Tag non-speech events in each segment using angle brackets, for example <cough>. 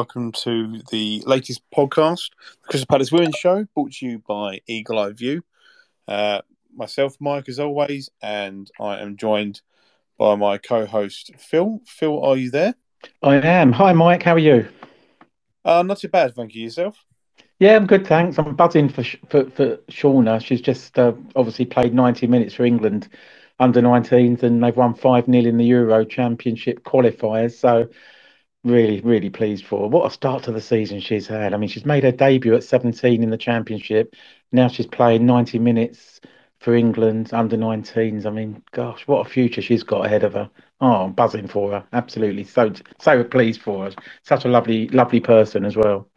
welcome to the latest podcast, the Crystal Palace Women's Show, brought to you by Eagle Eye View. Uh, myself, Mike, as always, and I am joined by my co-host Phil. Phil, are you there? I am. Hi, Mike. How are you? Uh, not too bad, thank you. Yourself? Yeah, I'm good, thanks. I'm buzzing for for, for Shauna. She's just uh, obviously played 90 minutes for England under 19s, and they've won five 0 in the Euro Championship qualifiers. So really, really pleased for. What a start to the season she's had. I mean, she's made her debut at 17 in the Championship. Now she's playing 90 minutes for England under 19s. I mean, gosh, what a future she's got ahead of her. Oh, I'm buzzing for her. Absolutely. So, so pleased for her. Such a lovely, lovely person as well.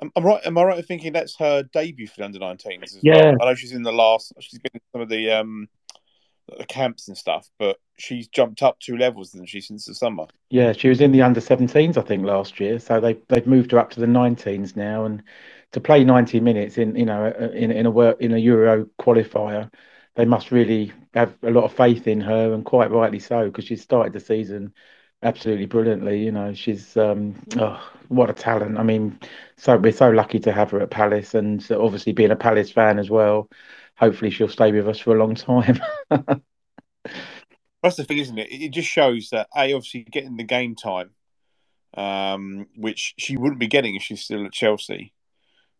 I'm right. Am I right in thinking that's her debut for the under 19s? yeah. Well? I know she's in the last. She's been in some of the um, the camps and stuff, but she's jumped up two levels than she since the summer. Yeah, she was in the under 17s, I think, last year. So they they've moved her up to the 19s now, and to play 90 minutes in you know in in a work in a Euro qualifier, they must really have a lot of faith in her, and quite rightly so, because she started the season absolutely brilliantly. You know, she's um, oh, what a talent. I mean, so we're so lucky to have her at Palace, and obviously being a Palace fan as well hopefully she'll stay with us for a long time. <laughs> That's the thing, isn't it? It just shows that a obviously getting the game time, um, which she wouldn't be getting if she's still at Chelsea.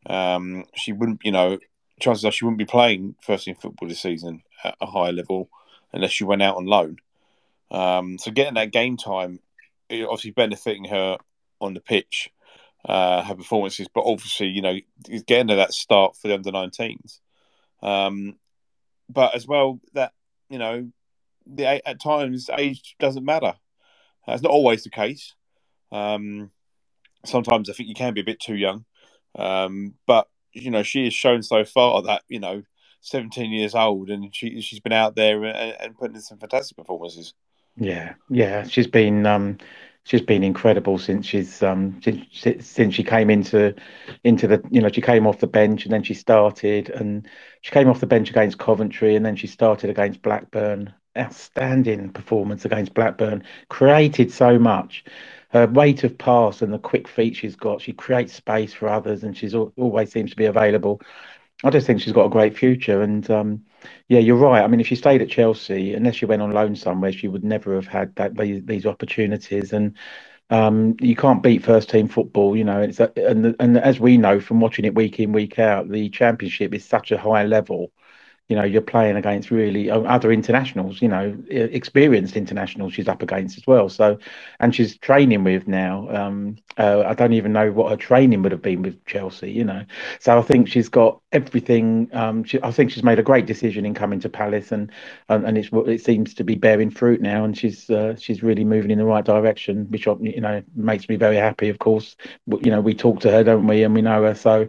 Um, she wouldn't, you know, chances are she wouldn't be playing first team football this season at a higher level unless she went out on loan. Um, so getting that game time, obviously benefiting her on the pitch, uh, her performances, but obviously, you know, getting her that start for the under 19s. Um, but as well, that you know, the at times age doesn't matter. That's not always the case. Um, sometimes I think you can be a bit too young. Um, but you know, she has shown so far that you know, 17 years old, and she she's been out there and, and putting in some fantastic performances. Yeah, yeah, she's been um, she's been incredible since she's um since, since she came into into the you know she came off the bench and then she started and she came off the bench against Coventry and then she started against Blackburn outstanding performance against Blackburn created so much her weight of pass and the quick feet she's got she creates space for others and she's always seems to be available I just think she's got a great future. And um, yeah, you're right. I mean, if she stayed at Chelsea, unless she went on loan somewhere, she would never have had that these, opportunities. And um, you can't beat first team football, you know. It's a, and and as we know from watching it week in week out, the Championship is such a high level you know you're playing against really uh, other internationals you know experienced internationals she's up against as well. So and she's training with now um, uh, i don't even know what her training would have been with chelsea you know. So i think she's got everything um, she, i think she's made a great decision in coming to palace and and, and it's it seems to be bearing fruit now and she's uh, she's really moving in the right direction which you know makes me very happy of course. You know we talk to her don't we and we know her. So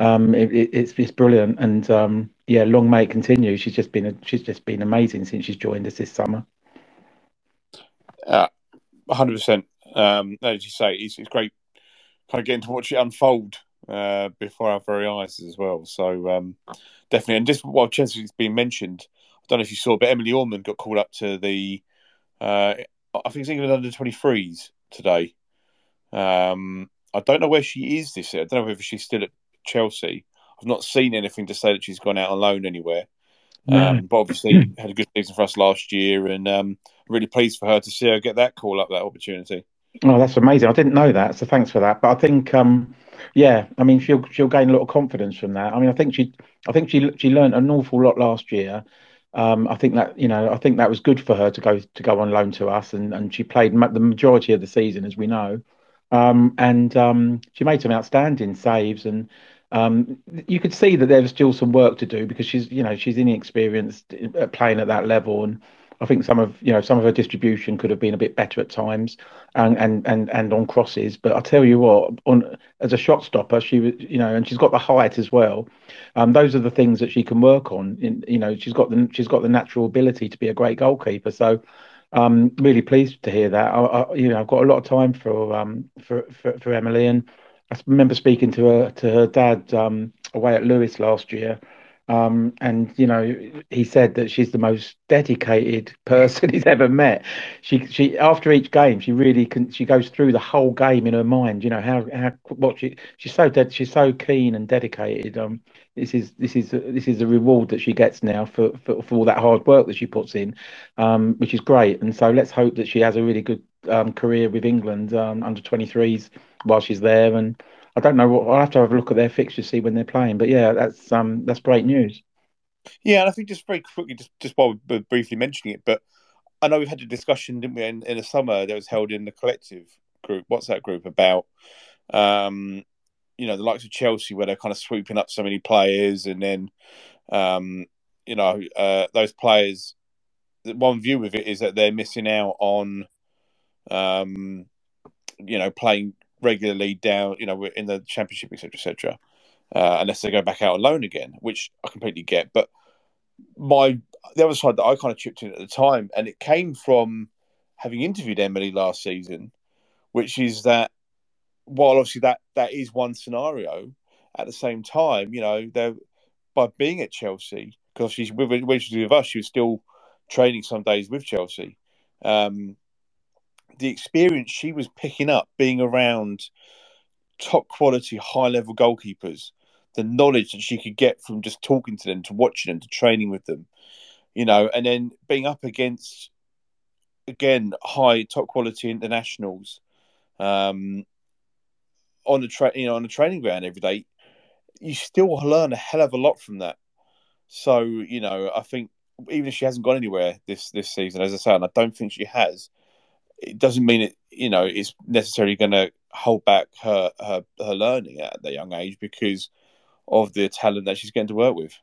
um, it, it's it's brilliant and um, yeah, long may it continue. She's just been she's just been amazing since she's joined us this summer. Uh, hundred percent. Um, as you say, it's, it's great, kind of getting to watch it unfold uh, before our very eyes as well. So um, definitely, and just while Chelsea's been mentioned, I don't know if you saw, but Emily Orman got called up to the, uh, I think it's England under twenty threes today. Um, I don't know where she is this year. I don't know if she's still at Chelsea. I've not seen anything to say that she's gone out on loan anywhere. Um, but obviously <laughs> had a good season for us last year, and um, really pleased for her to see her get that call up, that opportunity. Oh, that's amazing! I didn't know that, so thanks for that. But I think, um, yeah, I mean, she'll she'll gain a lot of confidence from that. I mean, I think she, I think she she learned an awful lot last year. Um, I think that you know, I think that was good for her to go to go on loan to us, and and she played the majority of the season, as we know, um, and um, she made some outstanding saves and um, you could see that there was still some work to do because she's, you know, she's inexperienced at playing at that level, and I think some of, you know, some of her distribution could have been a bit better at times, and and and and on crosses. But I tell you what, on as a shot stopper, she was, you know, and she's got the height as well. Um, those are the things that she can work on. In, you know, she's got the she's got the natural ability to be a great goalkeeper. So. Um, really pleased to hear that. I, I, you know, I've got a lot of time for um for for, for Emily, and I remember speaking to her to her dad um, away at Lewes last year, Um, and you know, he said that she's the most dedicated <laughs> person he's ever met. She she after each game, she really can. She goes through the whole game in her mind. You know how how what she she's so dead. She's so keen and dedicated. Um, this is this is this is a reward that she gets now for for, for all that hard work that she puts in, um, which is great. And so let's hope that she has a really good um, career with England um, under 23s while she's there and I don't know what I'll have to have a look at their fixtures, see when they're playing. But yeah, that's um that's great news. Yeah, and I think just very quickly, just just while we're briefly mentioning it, but I know we've had a discussion, didn't we, in, in the summer that was held in the collective group, what's that group about? Um, you know, the likes of Chelsea, where they're kind of swooping up so many players, and then, um, you know, uh, those players. One view of it is that they're missing out on, um, you know, playing regularly down, you know, we're in the championship, etc., etc. Uh, unless they go back out on loan again, which I completely get. But my the other side that I kind of chipped in at the time, and it came from having interviewed Emily last season, which is that while obviously that that is one scenario, at the same time, you know, they're by being at Chelsea because she's when she was with us, she was still training some days with Chelsea. Um, the experience she was picking up being around top quality, high level goalkeepers, the knowledge that she could get from just talking to them, to watching them, to training with them, you know, and then being up against again high top quality internationals um, on the tra- you know on the training ground every day, you still learn a hell of a lot from that. So you know, I think even if she hasn't gone anywhere this this season, as I say, and I don't think she has, it doesn't mean it you know it's necessarily going to hold back her, her her learning at that young age because of the talent that she's getting to work with.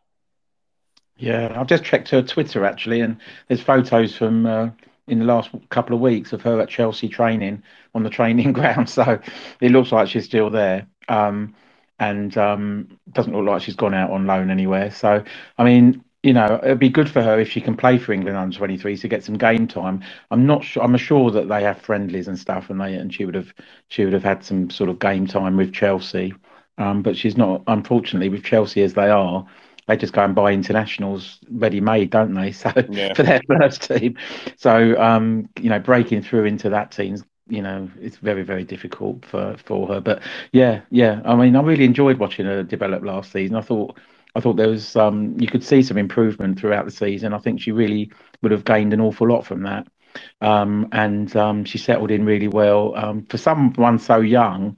Yeah, I've just checked her Twitter actually, and there's photos from uh, in the last couple of weeks of her at Chelsea training on the training <laughs> ground. So it looks like she's still there, um, and um, doesn't look like she's gone out on loan anywhere. So I mean, you know, it'd be good for her if she can play for England under 23s to get some game time. I'm not sure. I'm sure that they have friendlies and stuff, and they and she would have she would have had some sort of game time with Chelsea. Um, but she's not. Unfortunately, with Chelsea as they are, they just go and buy internationals ready made, don't they? <laughs> So yeah. for their first team, so um, you know, breaking through into that team's you know it's very very difficult for for her. But yeah, yeah. I mean, I really enjoyed watching her develop last season. I thought I thought there was um, you could see some improvement throughout the season. I think she really would have gained an awful lot from that, um, and um, she settled in really well. Um, for someone so young,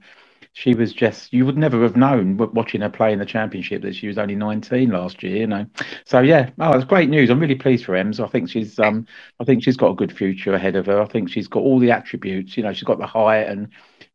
she was just you would never have known watching her play in the championship that she was only 19 last year you know. So yeah oh it's great news. I'm really pleased for ems. I think she's um i think she's got a good future ahead of her. I think she's got all the attributes you know she's got the height and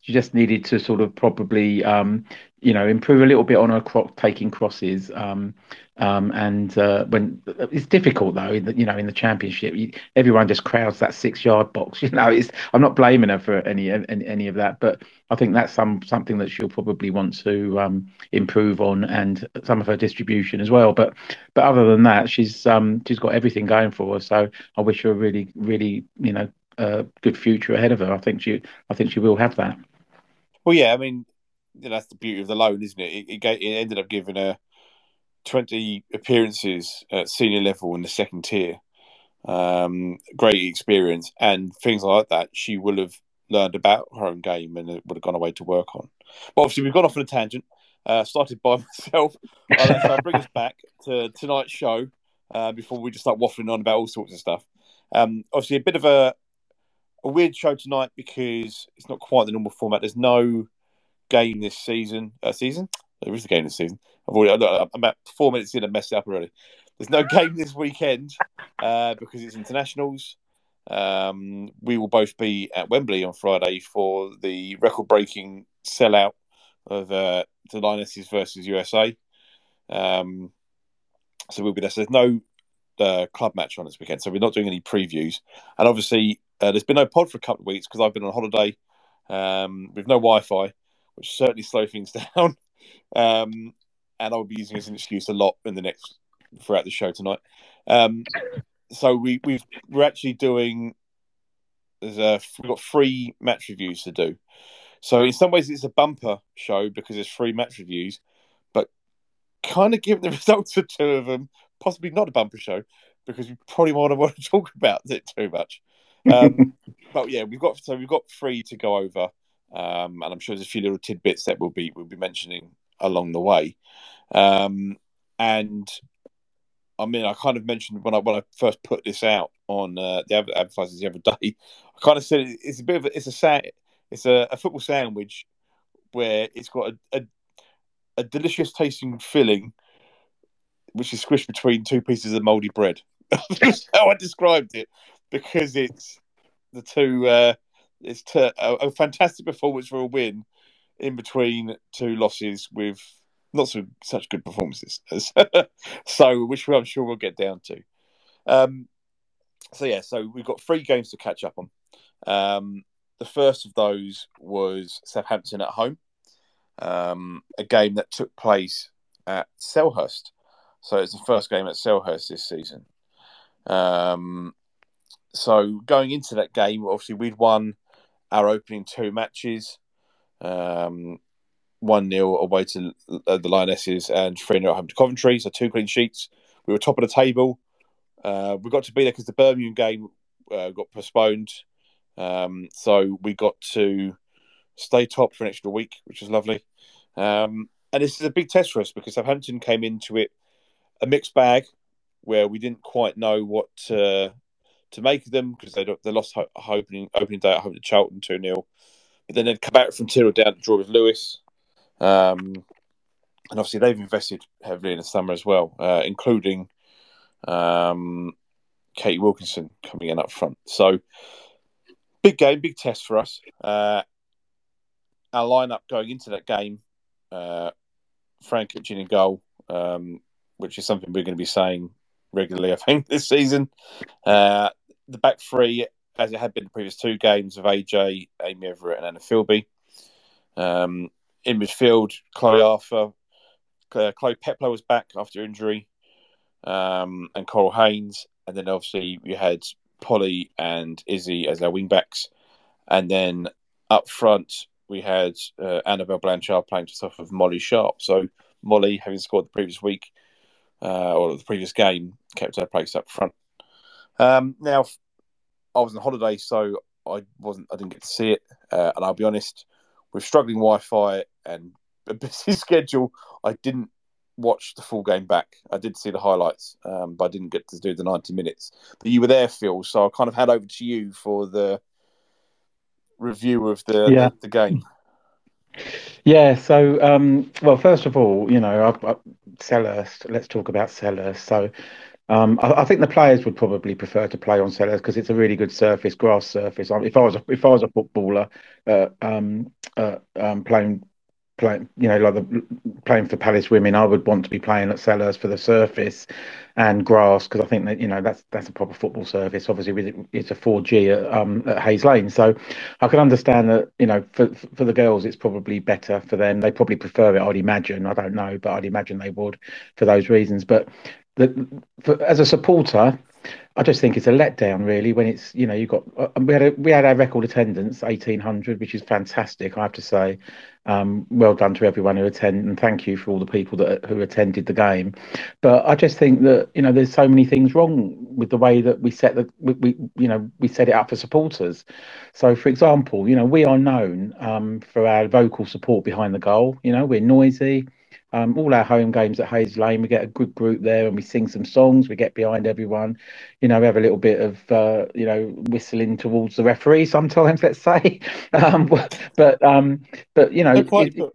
she just needed to sort of probably um you know, improve a little bit on her cro- taking crosses. Um, um, and uh, when it's difficult though, in the, you know, in the championship, you, everyone just crowds that six-yard box. <laughs> You know, it's I'm not blaming her for any, any any of that, but I think that's some something that she'll probably want to um, improve on, and some of her distribution as well. But but other than that, she's um, she's got everything going for her. So I wish her a really really you know uh, good future ahead of her. I think she I think she will have that. Well, yeah, I mean, you know, that's the beauty of the loan, isn't it? It, it, it ended up giving her 20 appearances at senior level in the second tier. Um, great experience and things like that. She will have learned about her own game and it would have gone away to work on. But obviously, we've gone off on a tangent. Uh, started by <laughs> myself. Uh, I'll bring us back to tonight's show uh, before we just start waffling on about all sorts of stuff. Um, obviously, a bit of a, a weird show tonight because it's not quite the normal format. There's no game this season. Uh, season? There is a game this season. I've already I'm about four minutes in and messed it up already. There's no <laughs> game this weekend uh, because it's internationals. Um, we will both be at Wembley on Friday for the record-breaking sellout of uh, the Lionesses versus USA. Um, so we'll be there. So there's no uh, club match on this weekend, so we're not doing any previews. And obviously, uh, there's been no pod for a couple of weeks because I've been on holiday um, with no Wi-Fi which certainly <laughs> slow things <laughs> down. Um, and I'll be using as an excuse a lot in the next throughout the show tonight. Um, so we we've we're actually doing there's a we've got three match reviews to do. So in some ways it's a bumper show because there's three match reviews, but kind of given the <laughs> results of two of them, possibly not a bumper show because we probably won't want to talk about it too much. Um, <laughs> but yeah, we've got so we've got three to go over, um, and I'm sure there's a few little tidbits that we'll be we'll be mentioning along the way. Um, and I mean, I kind of mentioned when I when I first put this out on uh, the advertisers the other day. I kind of said it's a bit of a, it's a sa- it's a, a, football sandwich where it's got a, a, a delicious tasting filling, which is squished between two pieces of mouldy bread. <laughs> That's how I described it because it's the two. Uh, it's a, a fantastic performance for a win in between two losses with not so such good performances. <laughs> so, which I'm sure we'll get down to. Um, so yeah, so we've got three games to catch up on. Um, the first of those was Southampton at home, um, a game that took place at Selhurst. So it's the first game at Selhurst this season. Um, so going into that game, obviously we'd won our opening two matches. Um, 1 0 away to uh, the Lionesses and 3 0 at home to Coventry. So two clean sheets. We were top of the table. Uh, we got to be there because the Birmingham game uh, got postponed. Um, so we got to stay top for an extra week, which was lovely. Um, and this is a big test for us because Southampton came into it a mixed bag where we didn't quite know what to, to make them because they they lost ho- opening opening day at home to Charlton two 0 but then they'd come back from two 0 down to draw with Lewes. Um, and obviously, they've invested heavily in the summer as well, uh, including um, Katie Wilkinson coming in up front. So, big game, big test for us. Uh, our lineup going into that game uh, Fran Kitching in goal, um, which is something we're going to be saying regularly, I think, this season. Uh, the back three, as it had been the previous two games of AJ, Aimee Everett, and Anna Filbey. Um, in midfield, Chloe Arthur, uh, Chloe Peplow was back after injury, um, and Coral Haines, and then obviously we had Polly and Izzy as our wing backs, and then up front we had uh, Annabel Blanchard playing just off of Molly Sharpe. So Molly, having scored the previous week uh, or the previous game, kept her place up front. Um, now, I was on holiday, so I wasn't. I didn't get to see it, uh, and I'll be honest with struggling Wi-Fi and a <laughs> busy schedule, I didn't watch the full game back. I did see the highlights, um, but I didn't get to do the ninety minutes. But you were there, Phil, so I kind of hand over to you for the review of the yeah. the, the, game. Yeah. So, um, well, first of all, you know, I, I, Selhurst. Let's talk about Sellers. So, um, I, I, think the players would probably prefer to play on Sellers because it's a really good surface, grass surface. If I was a, if I was a footballer uh, um, uh, um, playing playing, you know, like the, playing for Palace women, I would want to be playing at Sellers for the surface and grass because I think that you know that's that's a proper football surface. Obviously, it's a 4G at, um, at Hayes Lane, so I can understand that you know for for the girls it's probably better for them. They probably prefer it. I'd imagine. I don't know, but I'd imagine they would for those reasons. But the, for, as a supporter, I just think it's a letdown, really. When it's you know you got uh, we had a, we had our record attendance eighteen hundred, which is fantastic. I have to say, um, well done to everyone who attended, and thank you for all the people that who attended the game. But I just think that you know there's so many things wrong with the way that we set the we, we you know we set it up for supporters. So, for example, you know we are known um, for our vocal support behind the goal. You know we're noisy um, all our home games at Hayes Lane, we get a good group there and we sing some songs. We get behind everyone. You know, we have a little bit of, uh, you know, whistling towards the referee sometimes, <laughs> let's say. Um, but, um, but you know, it,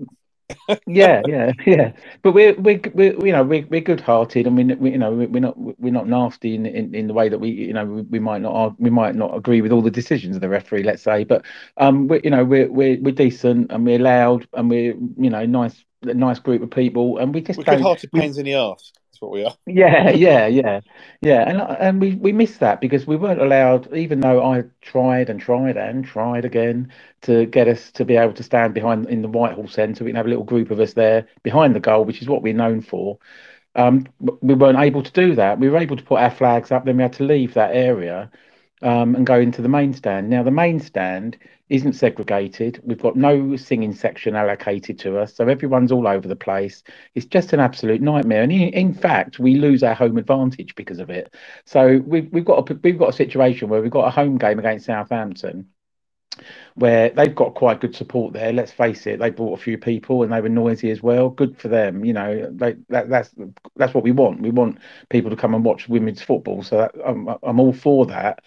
<laughs> yeah, yeah, yeah. But we're we're, we're you know we're, we're good-hearted, and we, we you know we're not we're not nasty in, in, in the way that we you know we, we might not we might not agree with all the decisions of the referee, let's say. But um, we you know we're we're we're decent and we're loud and we're you know nice a nice group of people, and we just we're good-hearted pains in the arse. That's what we are. <laughs> Yeah, yeah, yeah, yeah, and and we we missed that because we weren't allowed, even though I tried and tried and tried again to get us to be able to stand behind in the Whitehall Centre. We can have a little group of us there behind the goal, which is what we're known for. Um, we weren't able to do that. We were able to put our flags up, then we had to leave that area um, and go into the main stand. Now, the main stand isn't segregated. We've got no singing section allocated to us, so everyone's all over the place. It's just an absolute nightmare. And in, in fact, we lose our home advantage because of it. So we've we've got a, we've got a situation where we've got a home game against Southampton where they've got quite good support there. Let's face it, they brought a few people and they were noisy as well. Good for them, you know. They, that, that's that's what we want. We want people to come and watch women's football. So that, I'm I'm all for that.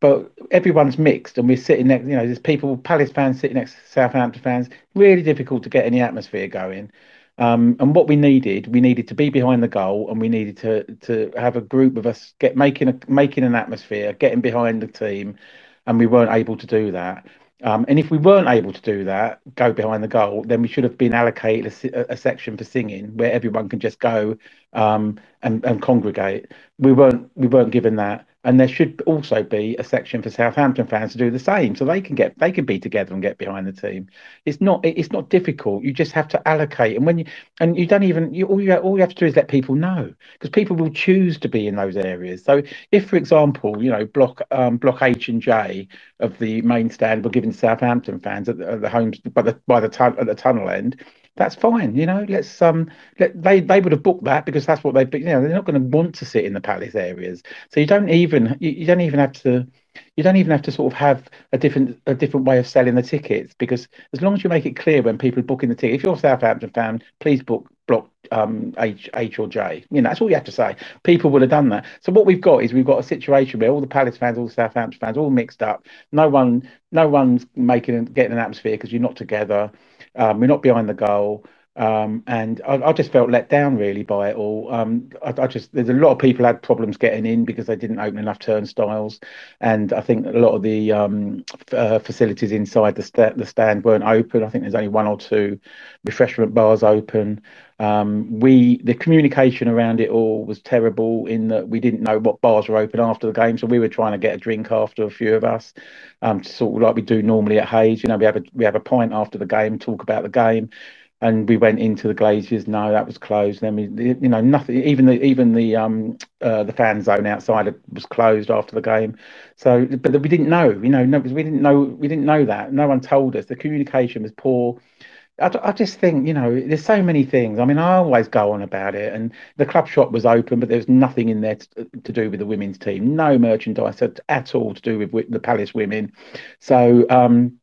But everyone's mixed, and we're sitting next. You know, there's people, Palace fans sitting next to Southampton fans. Really difficult to get any atmosphere going. Um, and what we needed, we needed to be behind the goal, and we needed to to have a group of us get making a making an atmosphere, getting behind the team, and we weren't able to do that. Um, and if we weren't able to do that, go behind the goal, then we should have been allocated a, a section for singing where everyone can just go um, and, and congregate. We weren't we weren't given that, and there should also be a section for Southampton fans to do the same, so they can get they can be together and get behind the team. It's not it's not difficult. You just have to allocate, and when you and you don't even you all you all you have to do is let people know because people will choose to be in those areas. So if, for example, you know block um, block H and J of the main stand were given Southampton fans at the, at the homes by the by the tun- at the tunnel end, that's fine. You know, let's um, let, they they would have booked that because that's what they, you know, they're not going to want to sit in the palace areas. So you don't even you, you don't even have to you don't even have to sort of have a different a different way of selling the tickets because as long as you make it clear when people are booking the ticket, if you're a Southampton fan, please book block um, H H or J. You know, that's all you have to say. People would have done that. So what we've got is we've got a situation where all the Palace fans, all the Southampton fans, all mixed up. No one, no one's making getting an atmosphere because you're not together. Um, we're not behind the goal. Um, and I, I, just felt let down really by it all. Um, I, I, just there's a lot of people had problems getting in because they didn't open enough turnstiles, and I think a lot of the um, uh, facilities inside the, st- the stand weren't open. I think there's only one or two refreshment bars open. Um, we the communication around it all was terrible in that we didn't know what bars were open after the game, so we were trying to get a drink after a few of us, um, sort of like we do normally at Hayes. You know, we have a we have a pint after the game, talk about the game and we went into the Glaziers. No, that was closed. Then we, you know, nothing. Even the even the um uh, the fan zone outside was closed after the game. So, but we didn't know. You know, no, we didn't know. We didn't know that. No one told us. The communication was poor. I, I just think, you know, there's so many things. I mean, I always go on about it, and the club shop was open, but there was nothing in there to, to do with the women's team. No merchandise at, at all to do with, with the Palace women. So, um,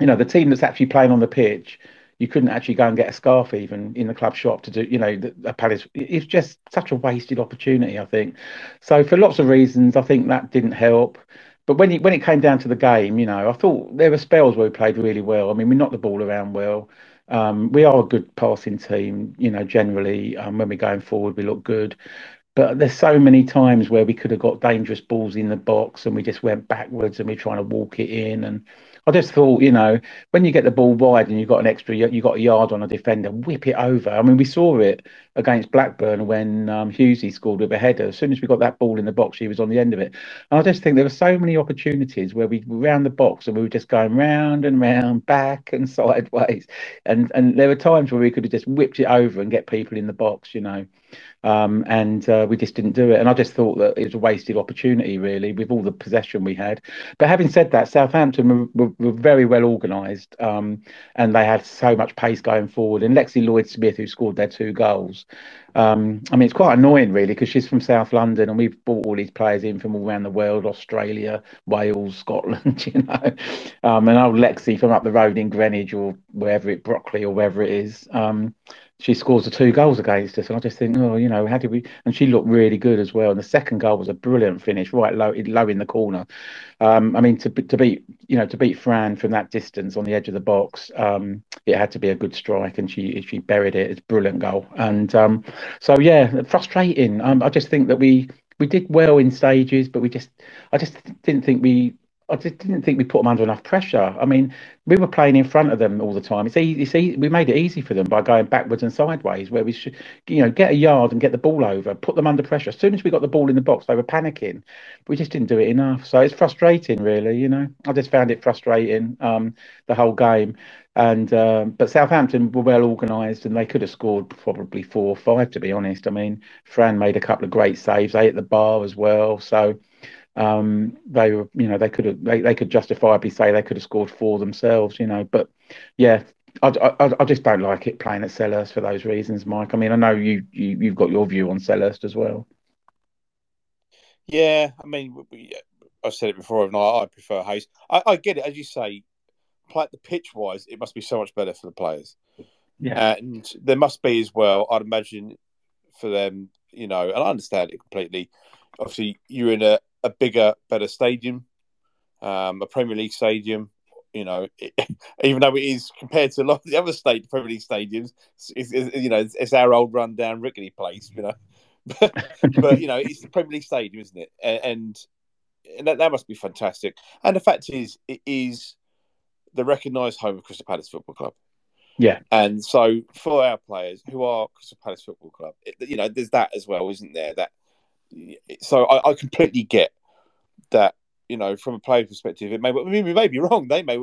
you know, the team that's actually playing on the pitch you couldn't actually go and get a scarf even in the club shop to do, you know, a Palace. It's just such a wasted opportunity, I think. So for lots of reasons, I think that didn't help. But when it when it came down to the game, you know, I thought there were spells where we played really well. I mean, we knocked the ball around well. Um, we are a good passing team, you know. Generally, um, when we're going forward, we look good. But there's so many times where we could have got dangerous balls in the box, and we just went backwards, and we're trying to walk it in, and I just thought, you know, when you get the ball wide and you've got an extra, you got a yard on a defender, whip it over. I mean, we saw it against Blackburn when um, Hughesy scored with a header. As soon as we got that ball in the box, he was on the end of it. And I just think there were so many opportunities where we were around the box and we were just going round and round, back and <laughs> sideways. And and there were times where we could have just whipped it over and get people in the box, you know. Um, and uh, we just didn't do it. And I just thought that it was a wasted opportunity, really, with all the possession we had. But having said that, Southampton were, were, were very well organised um, and they had so much pace going forward. And Lexi Lloyd Smith, who scored their two goals, um, I mean, it's quite annoying, really, because she's from South London and we've brought all these players in from all around the world Australia, Wales, <laughs> Scotland, you know. Um, and old Lexi from up the road in Greenwich or wherever it, Brockley or wherever it is. Um, she scores the two goals against us, and I just think, oh, you know, how did we? And she looked really good as well. And the second goal was a brilliant finish, right low, low in the corner. Um, I mean, to to beat, you know, to beat Fran from that distance on the edge of the box, um, it had to be a good strike, and she she buried it. It's a brilliant goal, and um, so yeah, frustrating. Um, I just think that we we did well in stages, but we just I just didn't think we I just didn't think we put them under enough pressure. I mean, we were playing in front of them all the time. It's easy, it's easy. We made it easy for them by going backwards and sideways, where we should, you know, get a yard and get the ball over, put them under pressure. As soon as we got the ball in the box, they were panicking. We just didn't do it enough. So it's frustrating, really. You know, I just found it frustrating um, the whole game. And um, but Southampton were well organised, and they could have scored probably four or five, to be honest. I mean, Fran made a couple of great saves. They hit the bar as well. So um, they were, you know, they could have, they, they could justifiably say they could have scored four themselves, you know. But yeah, I, I, I just don't like it playing at Selhurst for those reasons, Mike. I mean, I know you, you you've got your view on Selhurst as well. Yeah, I mean, we, I've said it before, and I, I prefer Hayes. I, I, get it, as you say. Play the pitch wise, it must be so much better for the players. Yeah, and there must be as well. I'd imagine for them, you know, and I understand it completely. Obviously, you're in a, a bigger, better stadium, um, a Premier League stadium. You know, it, <laughs> even though it is compared to a lot of the other state Premier League stadiums, it's, it's, you know, it's, it's our old rundown rickety place. You know, <laughs> but, but you know, it's the Premier League stadium, isn't it? And and that, that must be fantastic. And the fact is, it is the recognised home of Crystal Palace Football Club. Yeah. And so for our players who are Crystal Palace Football Club, it, you know, there's that as well, isn't there? That so I, I completely get that. You know, from a player perspective, it may. I mean, we may be wrong. They may.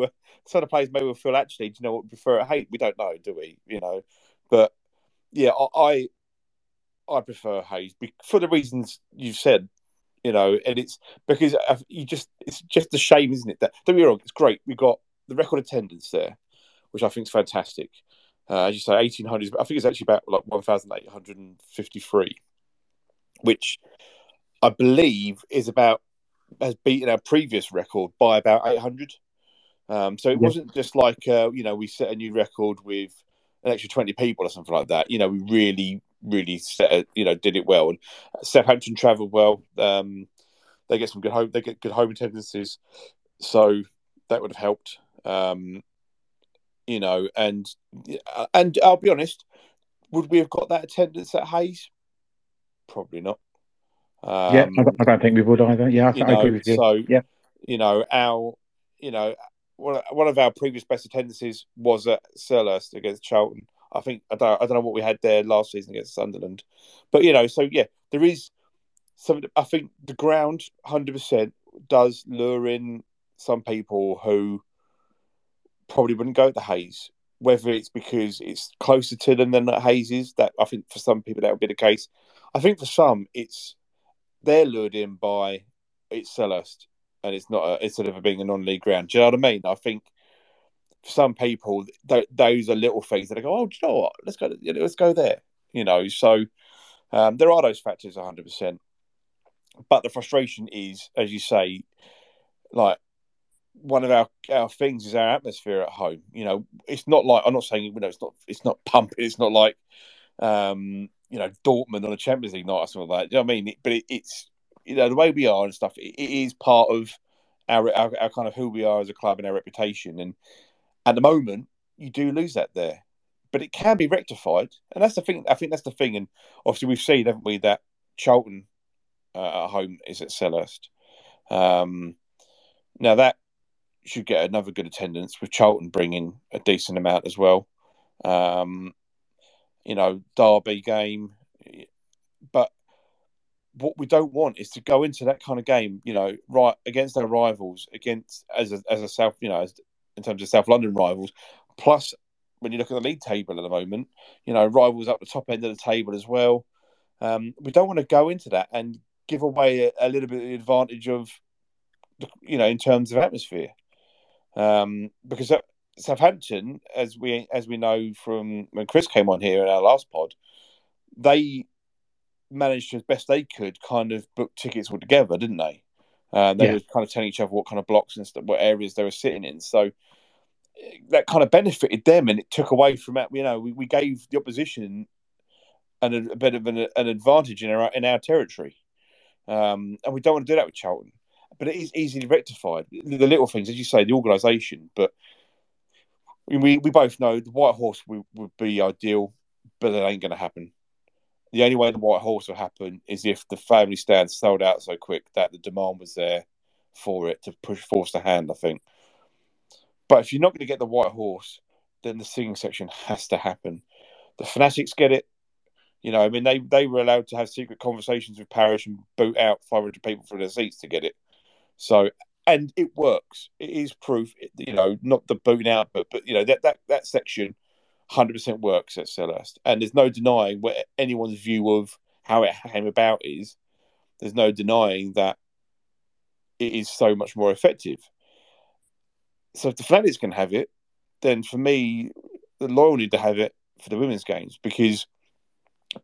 Some of the players may well feel actually. Do you know what? We prefer it. Hey, we don't know, do we? You know, but yeah, I I prefer Hayes for the reasons you've said you know, and it's because you just it's just a shame, isn't it? That don't be wrong, it's great. We've got the record attendance there, which I think is fantastic. Uh, as you say, eighteen hundred. I think it's actually about like one thousand eight hundred and fifty-three, which I believe is about has beaten our previous record by about eight hundred. Um, so it yeah. wasn't just like uh, you know we set a new record with an extra twenty people or something like that. You know, we really really set, you know did it well. And Southampton travelled well. Um, they get some good home. They get good home attendances, so that would have helped. Um, you know, and and I'll be honest, would we have got that attendance at Hayes? Probably not. Um, yeah, I don't think we would either. Yeah, I, know, agree with you. So, yeah, you know, our, you know, one, one of our previous best attendances was at Selhurst against Charlton, I think I don't I don't know what we had there last season against Sunderland, but you know, so yeah, there is something. I think the ground, hundred percent, does lure in some people who probably wouldn't go to the Hayes. Whether it's because it's closer to them than the Hayes is, that I think for some people that would be the case. I think for some, it's they're lured in by it's Selhurst, and it's not a, instead of being a non-league ground. Do you know what I mean? I think for some people, th- those are little things that they go, oh, do you know what? Let's go, let's go there. You know, so um, there are those factors, hundred percent. But the frustration is, as you say, like one of our our things is our atmosphere at home. You know, it's not like I'm not saying you know it's not it's not pumping. It's not like um, you know Dortmund on a Champions League night or something like that. Do you know I mean? But it, it's you know the way we are and stuff. it, it is part of our, our, our kind of who we are as a club and our reputation. And at the moment, you do lose that there, but it can be rectified, and that's the thing. I think that's the thing, and obviously we've seen, haven't we, that Charlton uh, at home is at Selhurst. Um, now that should get another good attendance with Charlton bringing a decent amount as well. Um, you know, derby game, but what we don't want is to go into that kind of game, you know, right against our rivals, against as a, as a South, you know, as in terms of South London rivals. Plus, when you look at the league table at the moment, you know, rivals up the top end of the table as well. Um, we don't want to go into that and give away a, a, little bit of the advantage of, you know, in terms of atmosphere. Um, because Southampton, as we as we know from when Chris came on here in our last pod, they managed as best they could kind of book tickets all together, didn't they? Uh, they yeah. were kind of telling each other what kind of blocks and stuff, what areas they were sitting in. So that kind of benefited them, and it took away from that. You know, we, we gave the opposition an, a bit of an, an advantage in our in our territory, um, and we don't want to do that with Charlton. But it is easily rectified. The little things, as you say, the organisation. But we we both know the White Horse would, would be ideal, but it ain't going to happen the only way the White Horse will happen is if the family stand sold out so quick that the demand was there for it to push force the hand. I think. But if you're not going to get the White Horse, then the singing section has to happen. The fanatics get it. You know, I mean, they, they were allowed to have secret conversations with Parish and boot out 500 people from their seats to get it. So, and it works. It is proof. You know, not the booting out, but but you know that that that section 100% works at Selhurst. And there's no denying what anyone's view of how it came about is. There's no denying that it is so much more effective. So if the Fanatics can have it, then for me, the Loyal need to have it for the women's games because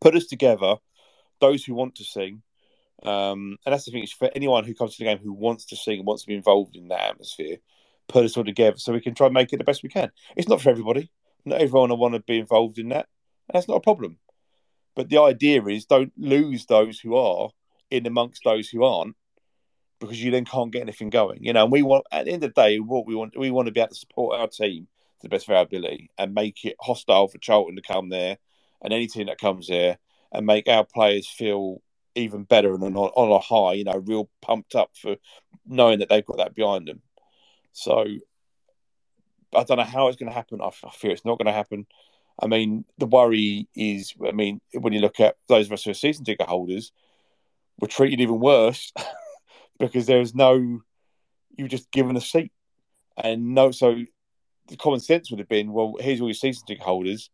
put us together, those who want to sing, um, and that's the thing. For anyone who comes to the game who wants to sing and wants to be involved in that atmosphere, put us all together so we can try and make it the best we can. It's not for everybody. Not everyone will want to be involved in that, and that's not a problem. But the idea is don't lose those who are in amongst those who aren't, because you then can't get anything going. You know, and we want at the end of the day, what we want we want to be able to support our team to the best of our ability and make it hostile for Charlton to come there and any team that comes there and make our players feel even better and on, on a high, you know, real pumped up for knowing that they've got that behind them. So I don't know how it's going to happen. I, I fear it's not going to happen. I mean, the worry is, I mean, when you look at those of us who are season ticket holders, we're treated even worse <laughs> because there's no, you're just given a seat. And no, so the common sense would have been, well, here's all your season ticket holders,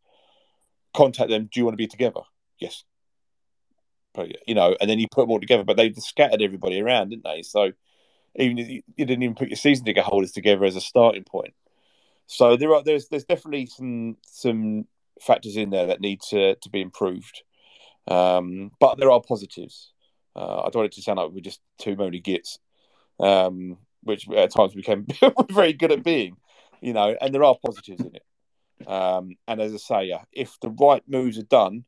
contact them. Do you want to be together? Yes you know, and then you put them all together. But they scattered everybody around, didn't they? So even you didn't even put your season ticket holders together as a starting point. So there are there's there's definitely some some factors in there that need to to be improved. Um, but there are positives. Uh, I don't want it to sound like we're just too many gits, um, which at times <laughs> became very good at being, you know. And there are positives in it. Um, and as I say, if the right moves are done,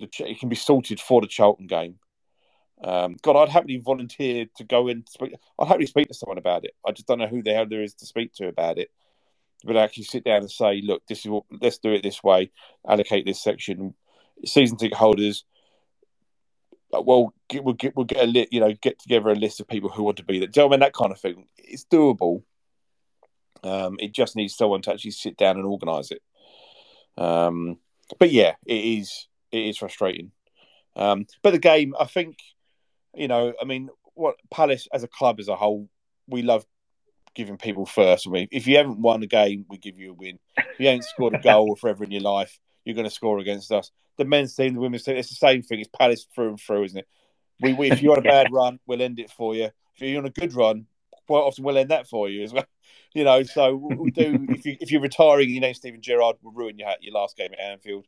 it can be sorted for the Charlton game. Um, God, I'd happily volunteer to go and speak. I'd happily speak to someone about it. I just don't know who the hell there is to speak to about it. But actually sit down and say, look, this is what. Let's do it this way. Allocate this section. Season ticket holders. Uh, well, get, we'll get we'll get a lit. You know, get together a list of people who want to be there. Do I mean that kind of thing? It's doable. Um, it just needs someone to actually sit down and organise it. Um, but yeah, it is it is frustrating. Um, but the game, I think, you know, I mean, what Palace as a club as a whole, we love giving people first. I mean, if you haven't won a game, we give you a win. If you ain't scored a <laughs> goal forever in your life, you're going to score against us. The men's team, the women's team, it's the same thing. It's Palace through and through, isn't it? We, we if you're on a bad <laughs> run, we'll end it for you. If you're on a good run, quite often we'll end that for you as well. <laughs> You know, so we'll do. if you if you're retiring, you know Steven Gerrard will ruin your your last game at Anfield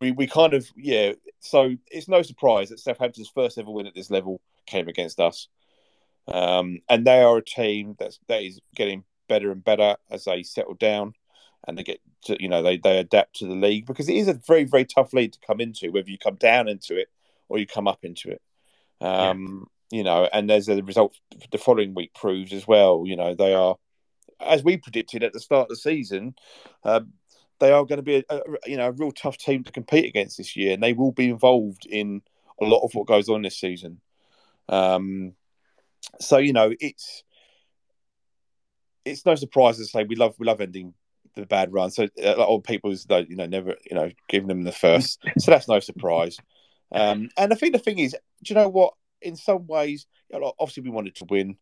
we, we kind of yeah. So it's no surprise that Southampton's first ever win at this level came against us, um, and they are a team that's that is getting better and better as they settle down, and they get to you know they they adapt to the league because it is a very very tough league to come into, whether you come down into it or you come up into it. Um, yeah. You know, and there's a result the following week proves as well. You know, they are as we predicted at the start of the season, uh, they are going to be a, a, you know a real tough team to compete against this year, and they will be involved in a lot of what goes on this season. Um, so you know it's it's no surprise to say we love we love ending the bad run. So a lot of people you know never you know giving them the first, so that's no surprise. Um, and I think the thing is, do you know what? In some ways, you know, obviously we wanted to win,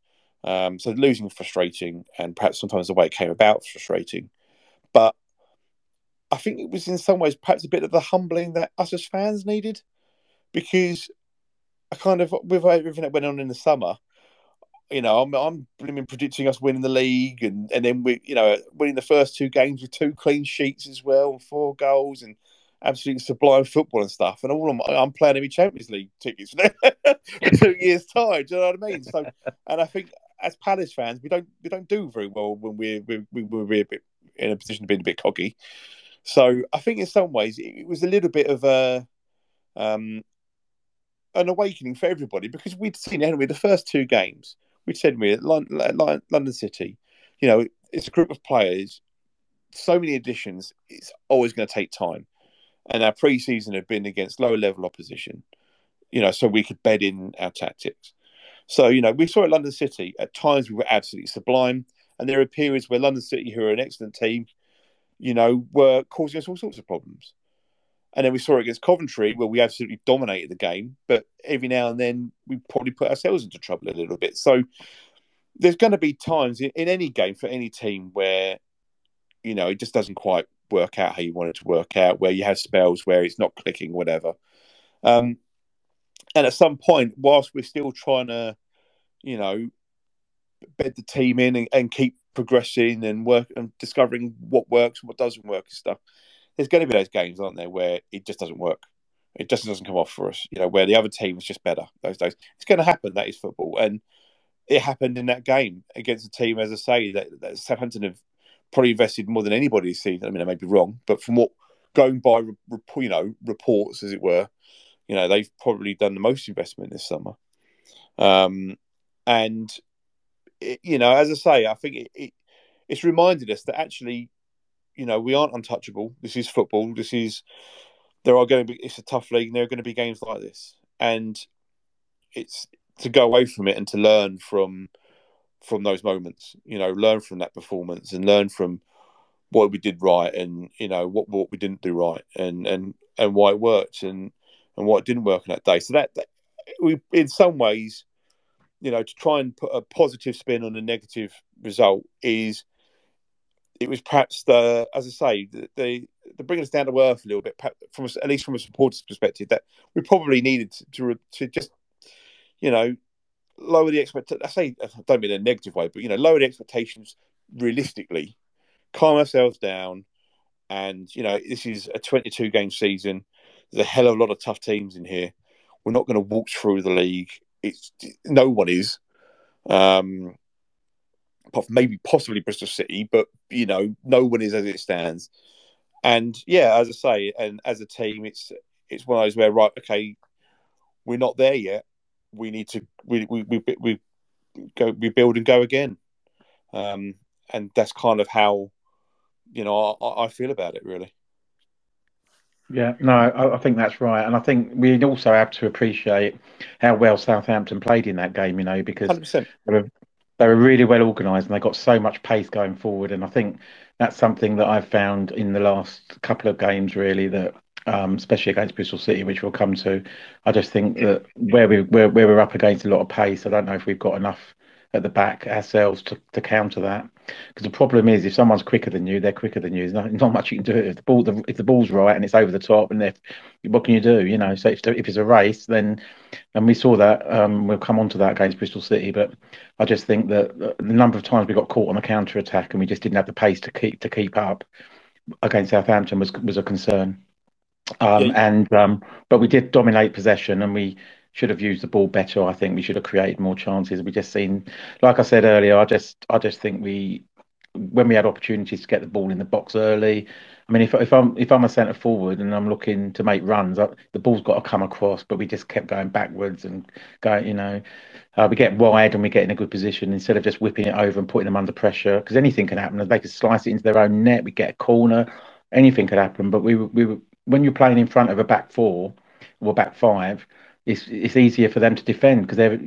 um, so losing frustrating, and perhaps sometimes the way it came about frustrating. But I think it was in some ways perhaps a bit of the humbling that us as fans needed, because I kind of with everything that went on in the summer, you know, I'm I'm predicting us winning the league, and and then we, you know, winning the first two games with two clean sheets as well, four goals, and absolutely sublime football and stuff. And all I'm, I'm playing every Champions League tickets for <laughs> two years' time. Do you know what I mean? So, and I think as Palace fans, we don't we don't do very well when we're we're, we're a bit in a position to be a bit cocky. So I think in some ways it, was a little bit of a um, an awakening for everybody because we'd seen anyway the first two games we'd said we at London City, you know, it's a group of players, so many additions, it's always going to take time, and our pre-season had been against lower level opposition, you know, so we could bed in our tactics. So you know, we saw at London City at times we were absolutely sublime, and there are periods where London City, who are an excellent team, you know, were causing us all sorts of problems. And then we saw it against Coventry, where we absolutely dominated the game, but every now and then we probably put ourselves into trouble a little bit. So there's going to be times in, in any game for any team where, you know, it just doesn't quite work out how you want it to work out, where you have spells where it's not clicking, whatever. Um, and at some point, whilst we're still trying to, you know, bed the team in and, and keep progressing and work and discovering what works and what doesn't work and stuff. There's going to be those games, aren't there, where it just doesn't work. It just doesn't come off for us. You know, where the other team is just better. Those days, it's going to happen. That is football, and it happened in that game against a team, as I say, that, that Southampton have probably invested more than anybody this season. I mean, I may be wrong, but from what going by you know reports, as it were, you know they've probably done the most investment this summer. Um, and it, you know, as I say, I think it, it, it's reminded us that actually, you know, we aren't untouchable. This is football. This is there are going to be. It's a tough league. And there are going to be games like this, and it's to go away from it and to learn from from those moments. You know, learn from that performance and learn from what we did right and you know what what we didn't do right and and and why it worked and and what didn't work on that day. So that, that we in some ways you know, to try and put a positive spin on a negative result is it was perhaps the, as I say, the, the, the bringing us down to earth a little bit, from a, at least from a supporter's perspective, that we probably needed to to just, you know, lower the expectations. I say, I don't mean in a negative way, but you know, lower the expectations realistically, calm ourselves down, and you know, this is a 22 game season. There's a hell of a lot of tough teams in here. We're not going to walk through the league it's no one is. Um, maybe possibly Bristol City, but you know, no one is as it stands. And yeah, as I say, and as a team, it's it's one of those where right, okay, we're not there yet. We need to we we we, we go we build and go again. Um, and that's kind of how you know I, I feel about it really. Yeah, no, I, I, think that's right, and I think we also have to appreciate how well Southampton played in that game. You know, because 100%. they were they were really well organised and they got so much pace going forward. And I think that's something that I've found in the last couple of games, really, that um, especially against Bristol City, which we'll come to. I just think that where we where, where we're up against a lot of pace, I don't know if we've got enough at the back ourselves to, to counter that. Because the problem is, if someone's quicker than you, they're quicker than you. There's not, not much you can do. If the ball, the, if the ball's right and it's over the top, and if what can you do? You know, so if, if it's a race, then and we saw that. Um, we'll come on to that against Bristol City, but I just think that the number of times we got caught on the counter attack and we just didn't have the pace to keep to keep up against Southampton was was a concern. Um, yeah. And um, but we did dominate possession, and we should have used the ball better. I think we should have created more chances. We just seen, like I said earlier, I just I just think we when we had opportunities to get the ball in the box early. I mean, if if I'm if I'm a centre forward and I'm looking to make runs, I, the ball's got to come across. But we just kept going backwards and going. You know, uh, we get wide and we get in a good position instead of just whipping it over and putting them under pressure because anything can happen. They could slice it into their own net. We get a corner. Anything could happen. But we we when you're playing in front of a back four or back five it's it's easier for them to defend because they're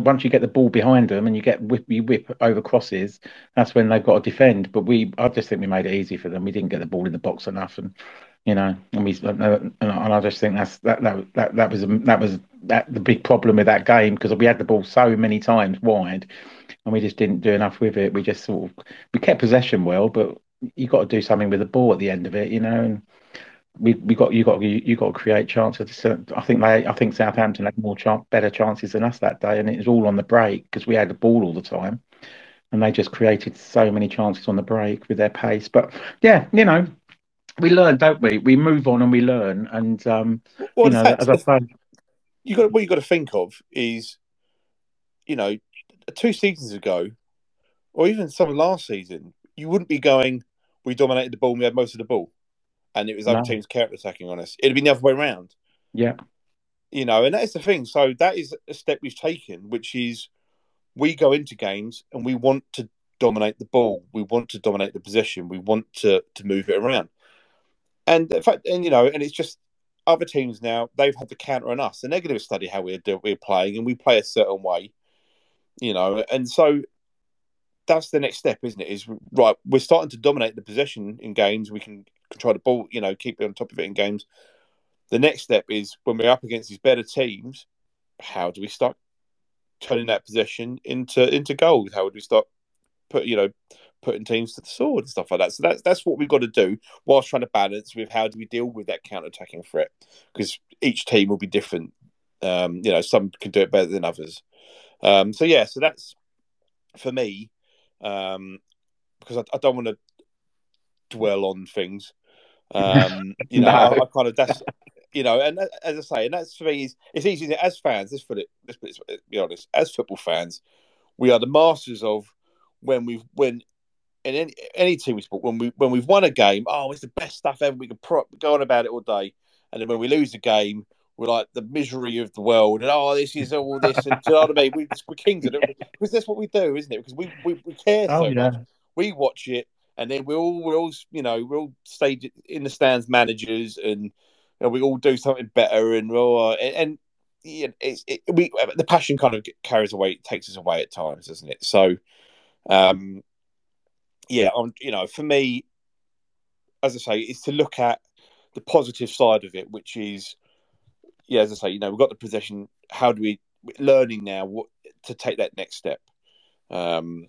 once you get the ball behind them and you get whip you whip over crosses, that's when they've got to defend. But we, I just think we made it easy for them. We didn't get the ball in the box enough, and you know, and we and I just think that's that that that that was that was that the big problem with that game because we had the ball so many times wide, and we just didn't do enough with it. We just sort of we kept possession well, but you got to do something with the ball at the end of it, you know. And we we got you got you, you got to create chances. I think they I think Southampton had more chance, better chances than us that day, and it was all on the break because we had the ball all the time, and they just created so many chances on the break with their pace. But yeah, you know, we learn, don't we? We move on and we learn, and um, well, you know, fact, as I say, you got what you got to think of is, you know, two seasons ago, or even some last season, you wouldn't be going. We dominated the ball. and We had most of the ball and it was other no. teams counter attacking on us. It'd be the other way around. Yeah. You know, and that's the thing. So that is a step we've taken, which is we go into games and we want to dominate the ball. We want to dominate the possession. We want to to move it around. And in fact, and you know, and it's just other teams now they've had the counter on us. The to study how we're we're playing, and we play a certain way. You know, and so that's the next step, isn't it? Is right. We're starting to dominate the possession in games. We can control the ball, you know, keep on top of it in games. The next step is when we're up against these better teams, how do we start turning that possession into into goals? How would we start put you know putting teams to the sword and stuff like that? So that's that's what we've got to do whilst trying to balance with how do we deal with that counter attacking threat because each team will be different. Um, you know, some can do it better than others. Um, so yeah, so that's for me um, because I, I don't want to dwell on things. Um, <laughs> you know, no. I, I, kind of that's you know, and as I say, and that's for me, is it's easy as fans. Let's put it. Let's, put it, be honest. As football fans, we are the masters of when we've when in any any team we sport when we when we've won a game. Oh, it's the best stuff ever. We can pro- go on about it all day, and then when we lose a game, we're like the misery of the world, and oh, this is all this, and do you know what I mean? We, we're kings of it because that's what we do, isn't it? Because we we, we care oh, so yeah. much. We watch it, and then we're all we're all you know we're all stayed in the stands managers, and you know, we all do something better, and oh, and, and yeah, it's it, we the passion kind of carries away, takes us away at times, doesn't it? So, um, yeah, on you know, for me, as I say, is to look at the positive side of it, which is yeah, as I say, you know, we've got the possession. How do we learning now what to take that next step? Um,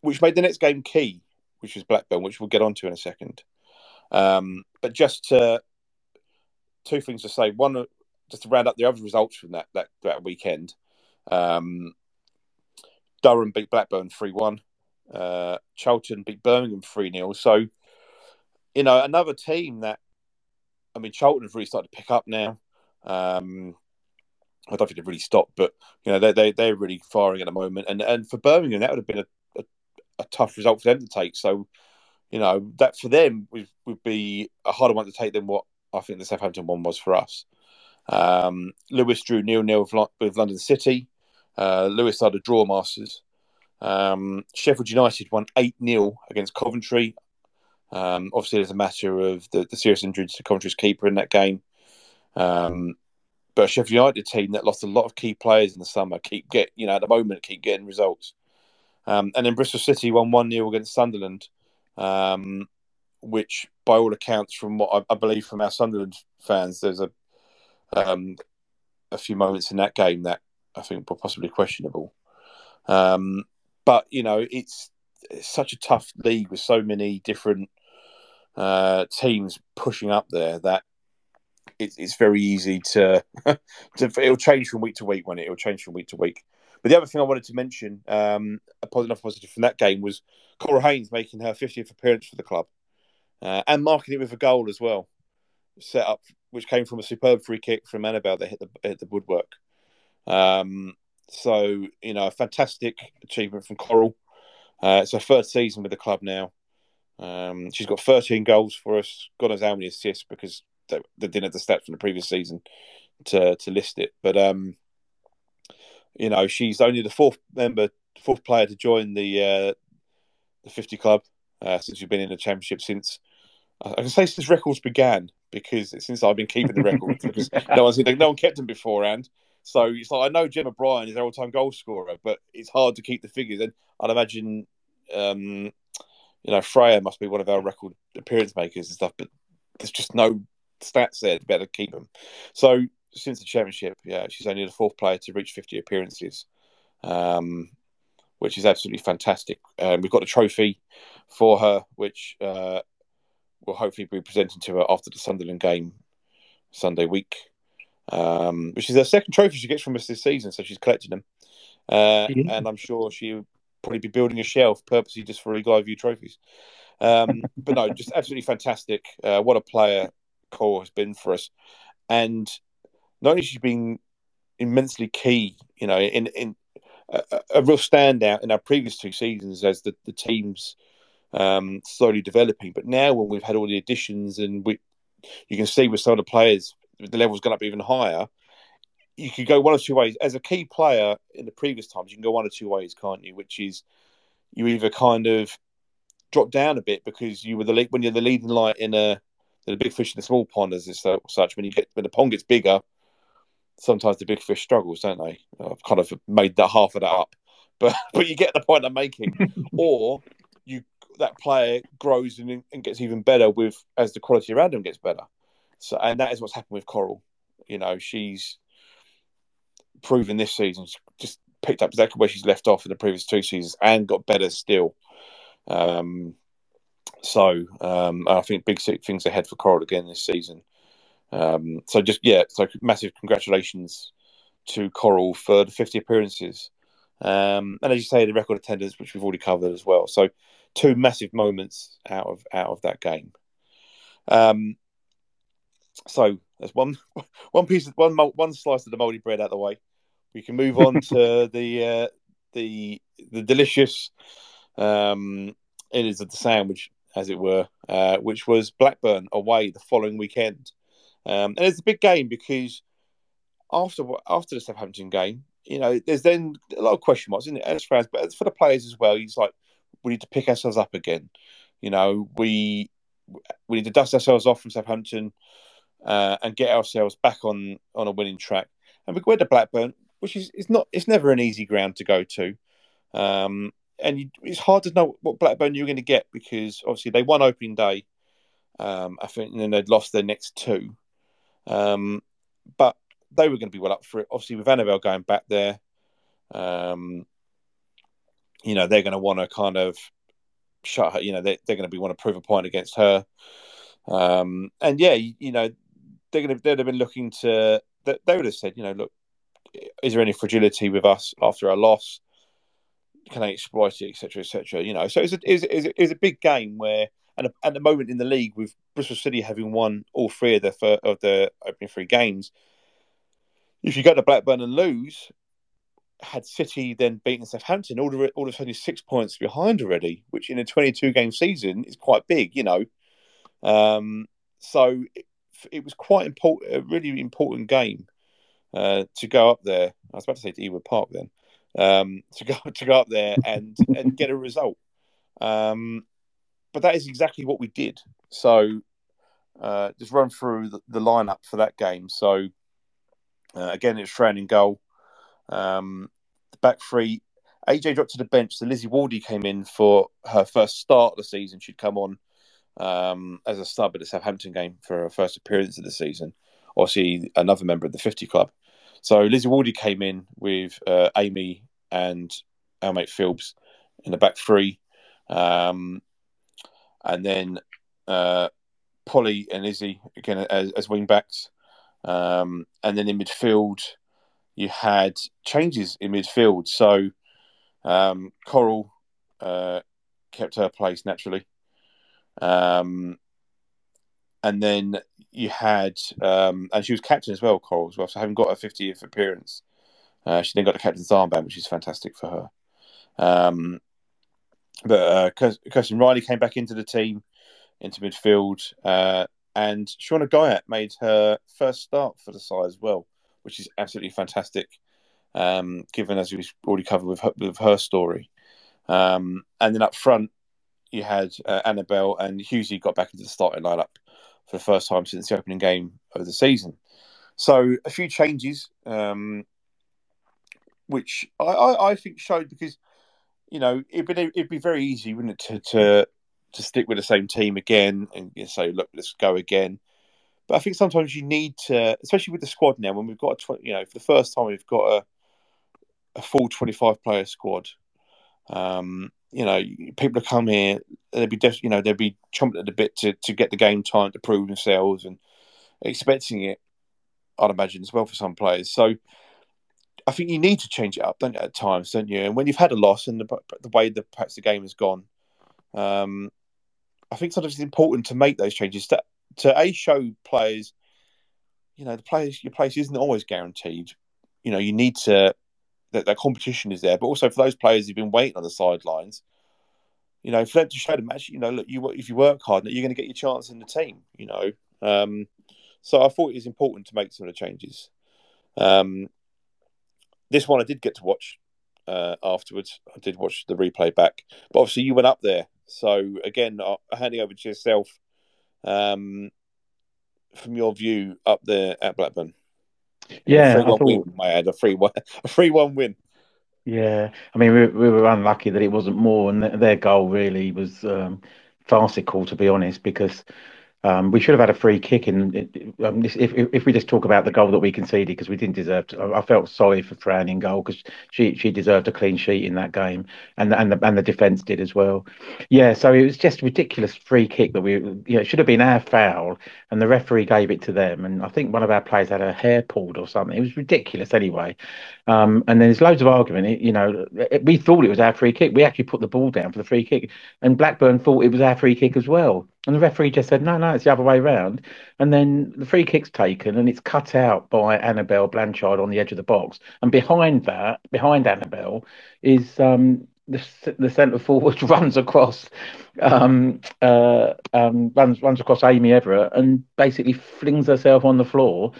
which made the next game key, which was Blackburn, which we'll get onto in a second. Um, but just to, two things to say. One, just to round up the other results from that that, that weekend. Um, Durham beat Blackburn three one. Uh, Charlton beat Birmingham three 0 So, you know, another team that I mean, Charlton have really started to pick up now. Um, I don't think they've really stopped, but you know they they they're really firing at the moment, and and for Birmingham that would have been a, a, tough result for them to take. So you know that for them would, would be a harder one to take than what I think the Southampton one was for us. Um, Lewes drew nil nil with London City. Uh, Lewes started to draw masters. Um, Sheffield United won 8 0 against Coventry. Um, obviously, there's a matter of the, the serious injuries to Coventry's keeper in that game. Um, but Sheffield United team that lost a lot of key players in the summer keep get you know at the moment keep getting results. Um, and then Bristol City won one 0 against Sunderland, um, which by all accounts, from what I, I, believe from our Sunderland fans, there's a um, a few moments in that game that I think were possibly questionable. Um, but you know, it's, it's, such a tough league with so many different uh, teams pushing up there that it's, very easy to, <laughs> to it'll change from week to week when it will change from week to week. But the other thing I wanted to mention, um, a positive positive from that game was Coral Haines making her 50th appearance for the club uh, and marking it with a goal as well, set up which came from a superb free kick from Annabel that hit the hit the woodwork. Um, so you know, a fantastic achievement from Coral. Uh, it's her third season with the club now. Um, she's got 13 goals for us. God knows how many assists because they, they didn't have the stats from the previous season to to list it. But um, you know, she's only the fourth member, fourth player to join the uh, the 50 club uh, since we've been in the championship since I can say since records began because since I've been keeping the records <laughs> because no one's no one kept them beforehand. So it's like I know Jim O'Brien is our all-time goal scorer, but it's hard to keep the figures. And I'd imagine, um, you know, Freya must be one of our record appearance makers and stuff, but there's just no stats there to better keep them. So since the championship, yeah, she's only the fourth player to reach 50 appearances, um, which is absolutely fantastic. Um, we've got a trophy for her, which uh, will hopefully be presented to her after the Sunderland game Sunday week, um, which is her second trophy she gets from us this season. So she's collected them, uh, and I'm sure she'll probably be building a shelf purposely just for Eagle View trophies. Um, but no, just absolutely fantastic. Uh, what a player Coral has been for us, and not only she's been immensely key, you know, in in a, a real standout in our previous two seasons as the the teams um, slowly developing. But now, when we've had all the additions and we, you can see with some of the players, the level's gone up even higher. You could go one of two ways. As a key player in the previous times, you can go one of two ways, can't you? Which is you either kind of drop down a bit because you were the lead, when you're the leading light in a the big fish in the small pond, as it's such. When you get when the pond gets bigger, sometimes the big fish struggles, don't they? I've kind of made that half of that up, <laughs> but but you get the point I'm making. <laughs> or you that player grows and, and gets even better with as the quality around him gets better. So, and that is what's happened with Coral. You know, she's proven this season just picked up exactly where she's left off in the previous two seasons and got better still. Um, so um, I think big things ahead for Coral again this season. Um, so just yeah, so massive congratulations to Coral for the 50 appearances. Um, and as you say, the record attendance, which we've already covered as well. So two massive moments out of out of that game. Um, so there's one <laughs> one piece of one one slice of the moldy bread out of the way. We can move on <laughs> to the uh, the the delicious um, innards of the sandwich, as it were, uh, which was Blackburn away the following weekend. Um, and it's a big game because after after the Southampton game, you know, there's then a lot of question marks, isn't it, as fans, but for the players as well. He's like, we need to pick ourselves up again. You know, we we need to dust ourselves off from Southampton uh, and get ourselves back on on a winning track. And we went to Blackburn, which is it's not it's never an easy ground to go to. Um, and you, it's hard to know what Blackburn you're going to get because obviously they won opening day, um, I think, and then they'd lost their next two. Um, but they were going to be well up for it. Obviously, with Annabel going back there, um, you know they're going to want to kind of shut her. You know they, they're going to be want to prove a point against her. Um, and yeah, you, you, know they're going to they'd have been looking to. That they would have said, you know, look, is there any fragility with us after our loss? Can they exploit it, etc., etc.? You know, so it's a, it's, a, it's a big game where, and at the moment in the league, with Bristol City having won all three of the of the opening three games, if you go to Blackburn and lose, had City then beaten Southampton, all of, all of a sudden six points behind already, which in a 22 game season is quite big, you know. Um, so it, it, was quite important, a really important game uh, to go up there. I was about to say to Ewood Park then, um, to go <laughs> to go up there and and get a result. Um, but that is exactly what we did. So uh, just run through the, the lineup for that game. So uh, again, it's Fran in goal. Um, the back three, AJ dropped to the bench. So Lizzie Waldie came in for her first start of the season. She'd come on um, as a sub at the Southampton game for her first appearance of the season. Obviously, another member of the 50 club. So Lizzie Waldie came in with uh, Aimee and our mate Philbs in the back three. Um, and then uh, Polly and Izzy again as, as wing backs. Um, and then in midfield, you had changes in midfield. So um, Coral uh, kept her place naturally. Um, and then you had, um, and she was captain as well, Coral as well. So having got her 50th appearance, uh, she then got the captain's armband, which is fantastic for her. But uh, Kirsten Riley came back into the team, into midfield. Uh, and Shauna Guyatt made her first start for the side as well, which is absolutely fantastic. Um, given as we've already covered with her, with her story, um, and then up front you had uh, Annabel and Hughesy got back into the starting lineup for the first time since the opening game of the season. So a few changes, um, which I, I, I, think showed because you know it'd be it'd be very easy, wouldn't it, to, to to stick with the same team again and say, look, let's go again. But I think sometimes you need to, especially with the squad now, when we've got, a, you know, for the first time we've got a, a full 25 player squad. Um, you know, people come here, they'd be, def- you know, they'd be chomping at the bit to, to get the game time to prove themselves and expecting it, I'd imagine, as well for some players. So I think you need to change it up, don't you, at times, don't you? And when you've had a loss and the, the way the perhaps the game has gone, um, I think sometimes it's important to make those changes to to a show players, you know, the players your place isn't always guaranteed. You know, you need to that that competition is there, but also for those players who've been waiting on the sidelines, you know, for them to show them actually, you know, look, you if you work hard, you're going to get your chance in the team. You know, um, so I thought it was important to make some of the changes. Um, this one I did get to watch uh, afterwards. I did watch the replay back, but obviously you went up there so again, uh, handing over to yourself um, from your view up there at Blackburn. Yeah, a thought... win. I had a three one, <laughs> a three one win. Yeah, I mean we, we were unlucky that it wasn't more, and their goal really was um, farcical to be honest, because Um, we should have had a free kick in. Um, if, if, we just talk about the goal that we conceded because we didn't deserve. To, I felt sorry for Fran in goal because she she deserved a clean sheet in that game, and the, and the and the defence did as well. Yeah, so it was just ridiculous free kick that we. You know, it should have been our foul, and the referee gave it to them. And I think one of our players had a hair pulled or something. It was ridiculous anyway. Um, and there's loads of argument. It, you know, it, we thought it was our free kick. We actually put the ball down for the free kick, and Blackburn thought it was our free kick as well. And the referee just said, no, no, it's the other way around. And then the free kick's taken and it's cut out by Annabel Blanchard on the edge of the box. And behind that, behind Annabel, is um, the, the centre forward <laughs> runs across um, uh, um, runs runs across Aimee Everett and basically flings herself on the floor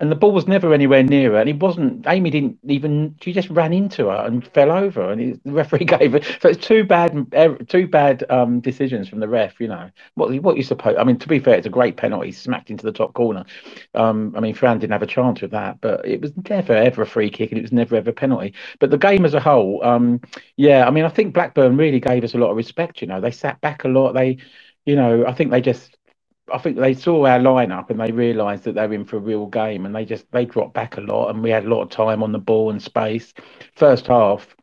and the ball was never anywhere near her. And it wasn't. Aimee didn't even. She just ran into her and fell over. And it, the referee <laughs> gave it. So it's two bad, er, two bad um, decisions from the ref. You know what? What you suppose? I mean, to be fair, it's a great penalty, smacked into the top corner. Um, I mean, Fran didn't have a chance with that, but it was never ever a free kick, and it was never ever a penalty. But the game as a whole, um, yeah, I mean, I think Blackburn really gave us a lot of respect. You know, they sat back a lot. They, you know, I think they just I think they saw our lineup and they realised that they were in for a real game, and they just they dropped back a lot, and we had a lot of time on the ball and space. First half,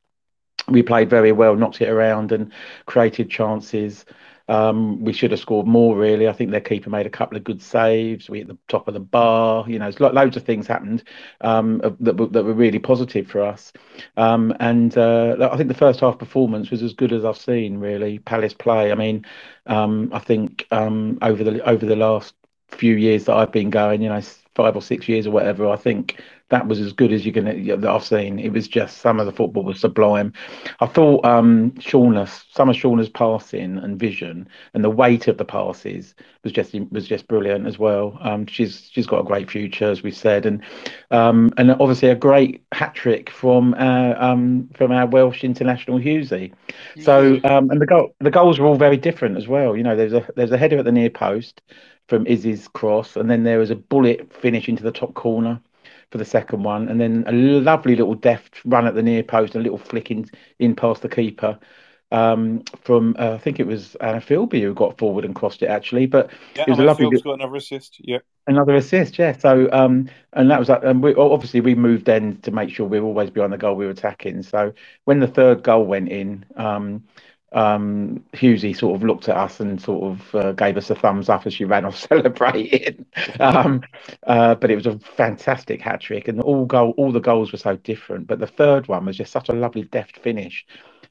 we played very well, knocked it around, and created chances. Um, we should have scored more, really. I think their keeper made a couple of good saves. We hit the top of the bar. You know, loads of things happened um, that, that were really positive for us. Um, and uh, I think the first half performance was as good as I've seen, really. Palace play. I mean, um, I think um, over the over the last few years that I've been going, you know, five or six years or whatever, I think that was as good as you're can that I've seen. It was just some of the football was sublime. I thought um, Shauna, some of Shauna's passing and vision and the weight of the passes was just was just brilliant as well. Um, she's she's got a great future, as we said, and um, and obviously a great hat trick from our um, from our Welsh international Hughesy. So um, and the goal the goals were all very different as well. You know, there's a there's a header at the near post from Izzy's cross, and then there was a bullet finish into the top corner for the second one, and then a lovely little deft run at the near post, and a little flick in, in past the keeper um, from uh, I think it was Anna Filbey who got forward and crossed it actually, but yeah, it was Anna a lovely Filbey's got another assist. Yeah, another assist. Yeah, so um, and that was that. and we obviously we moved then to make sure we are always behind the goal we were attacking. So when the third goal went in, um, um, Hughesy sort of looked at us and sort of uh, gave us a thumbs up as she ran <laughs> off celebrating. um, uh, but it was a fantastic hat trick, and all goal, all the goals were so different. But the third one was just such a lovely deft finish,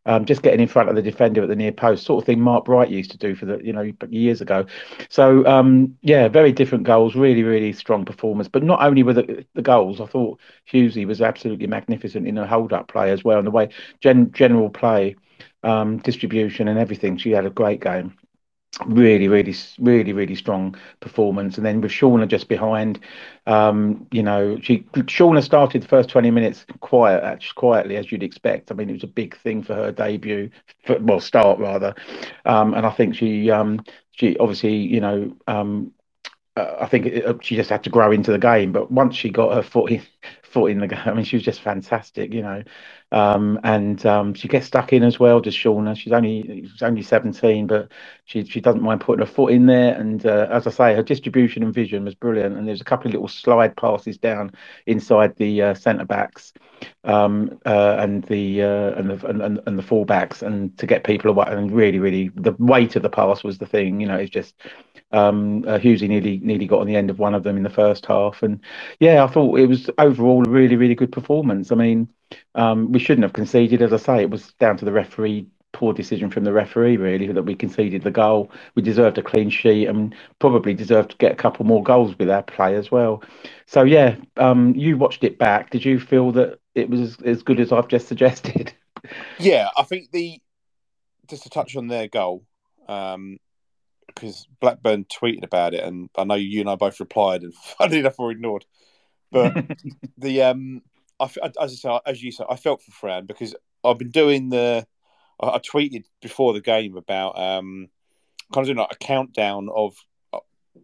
um, just getting in front of the defender at the near post, sort of thing Mark Bright used to do for the you know years ago. So um, yeah, very different goals, really really strong performance. But not only were the, the goals, I thought Hughesy was absolutely magnificent in her hold up play as well, and the way gen- general play um, distribution and everything. She had a great game. Really, really, really, really strong performance. And then with Shauna just behind, um, you know, she Shauna started the first 20 minutes quiet, quietly, as you'd expect. I mean, it was a big thing for her debut, for, well, start rather. Um, and I think she, um, she obviously, you know, um, uh, I think it, uh, she just had to grow into the game. But once she got her foot in, foot in the game, <laughs> I mean, she was just fantastic, you know. Um, and um, she gets stuck in as well, does Shauna. She's only she's only 17, but she she doesn't mind putting her foot in there. And uh, as I say, her distribution and vision was brilliant. And there's a couple of little slide passes down inside the uh, centre backs um, uh, and the uh, and the and, and the fullbacks, and to get people away. And really, really, the weight of the pass was the thing. You know, it's just um, uh, Hughesy nearly nearly got on the end of one of them in the first half, and yeah, I thought it was overall a really really good performance. I mean, um, we shouldn't have conceded, as I say, it was down to the referee poor decision from the referee really that we conceded the goal. We deserved a clean sheet and probably deserved to get a couple more goals with our play as well. So yeah, um, you watched it back. Did you feel that it was as good as I've just <laughs> suggested? Yeah, I think the just to touch on their goal. Um, because Blackburn tweeted about it, and I know you and I both replied, and <laughs> funny enough, were ignored. But <laughs> the um, I, as I say, as you said, I felt for Fran because I've been doing the. I, I tweeted before the game about um, kind of doing like a countdown of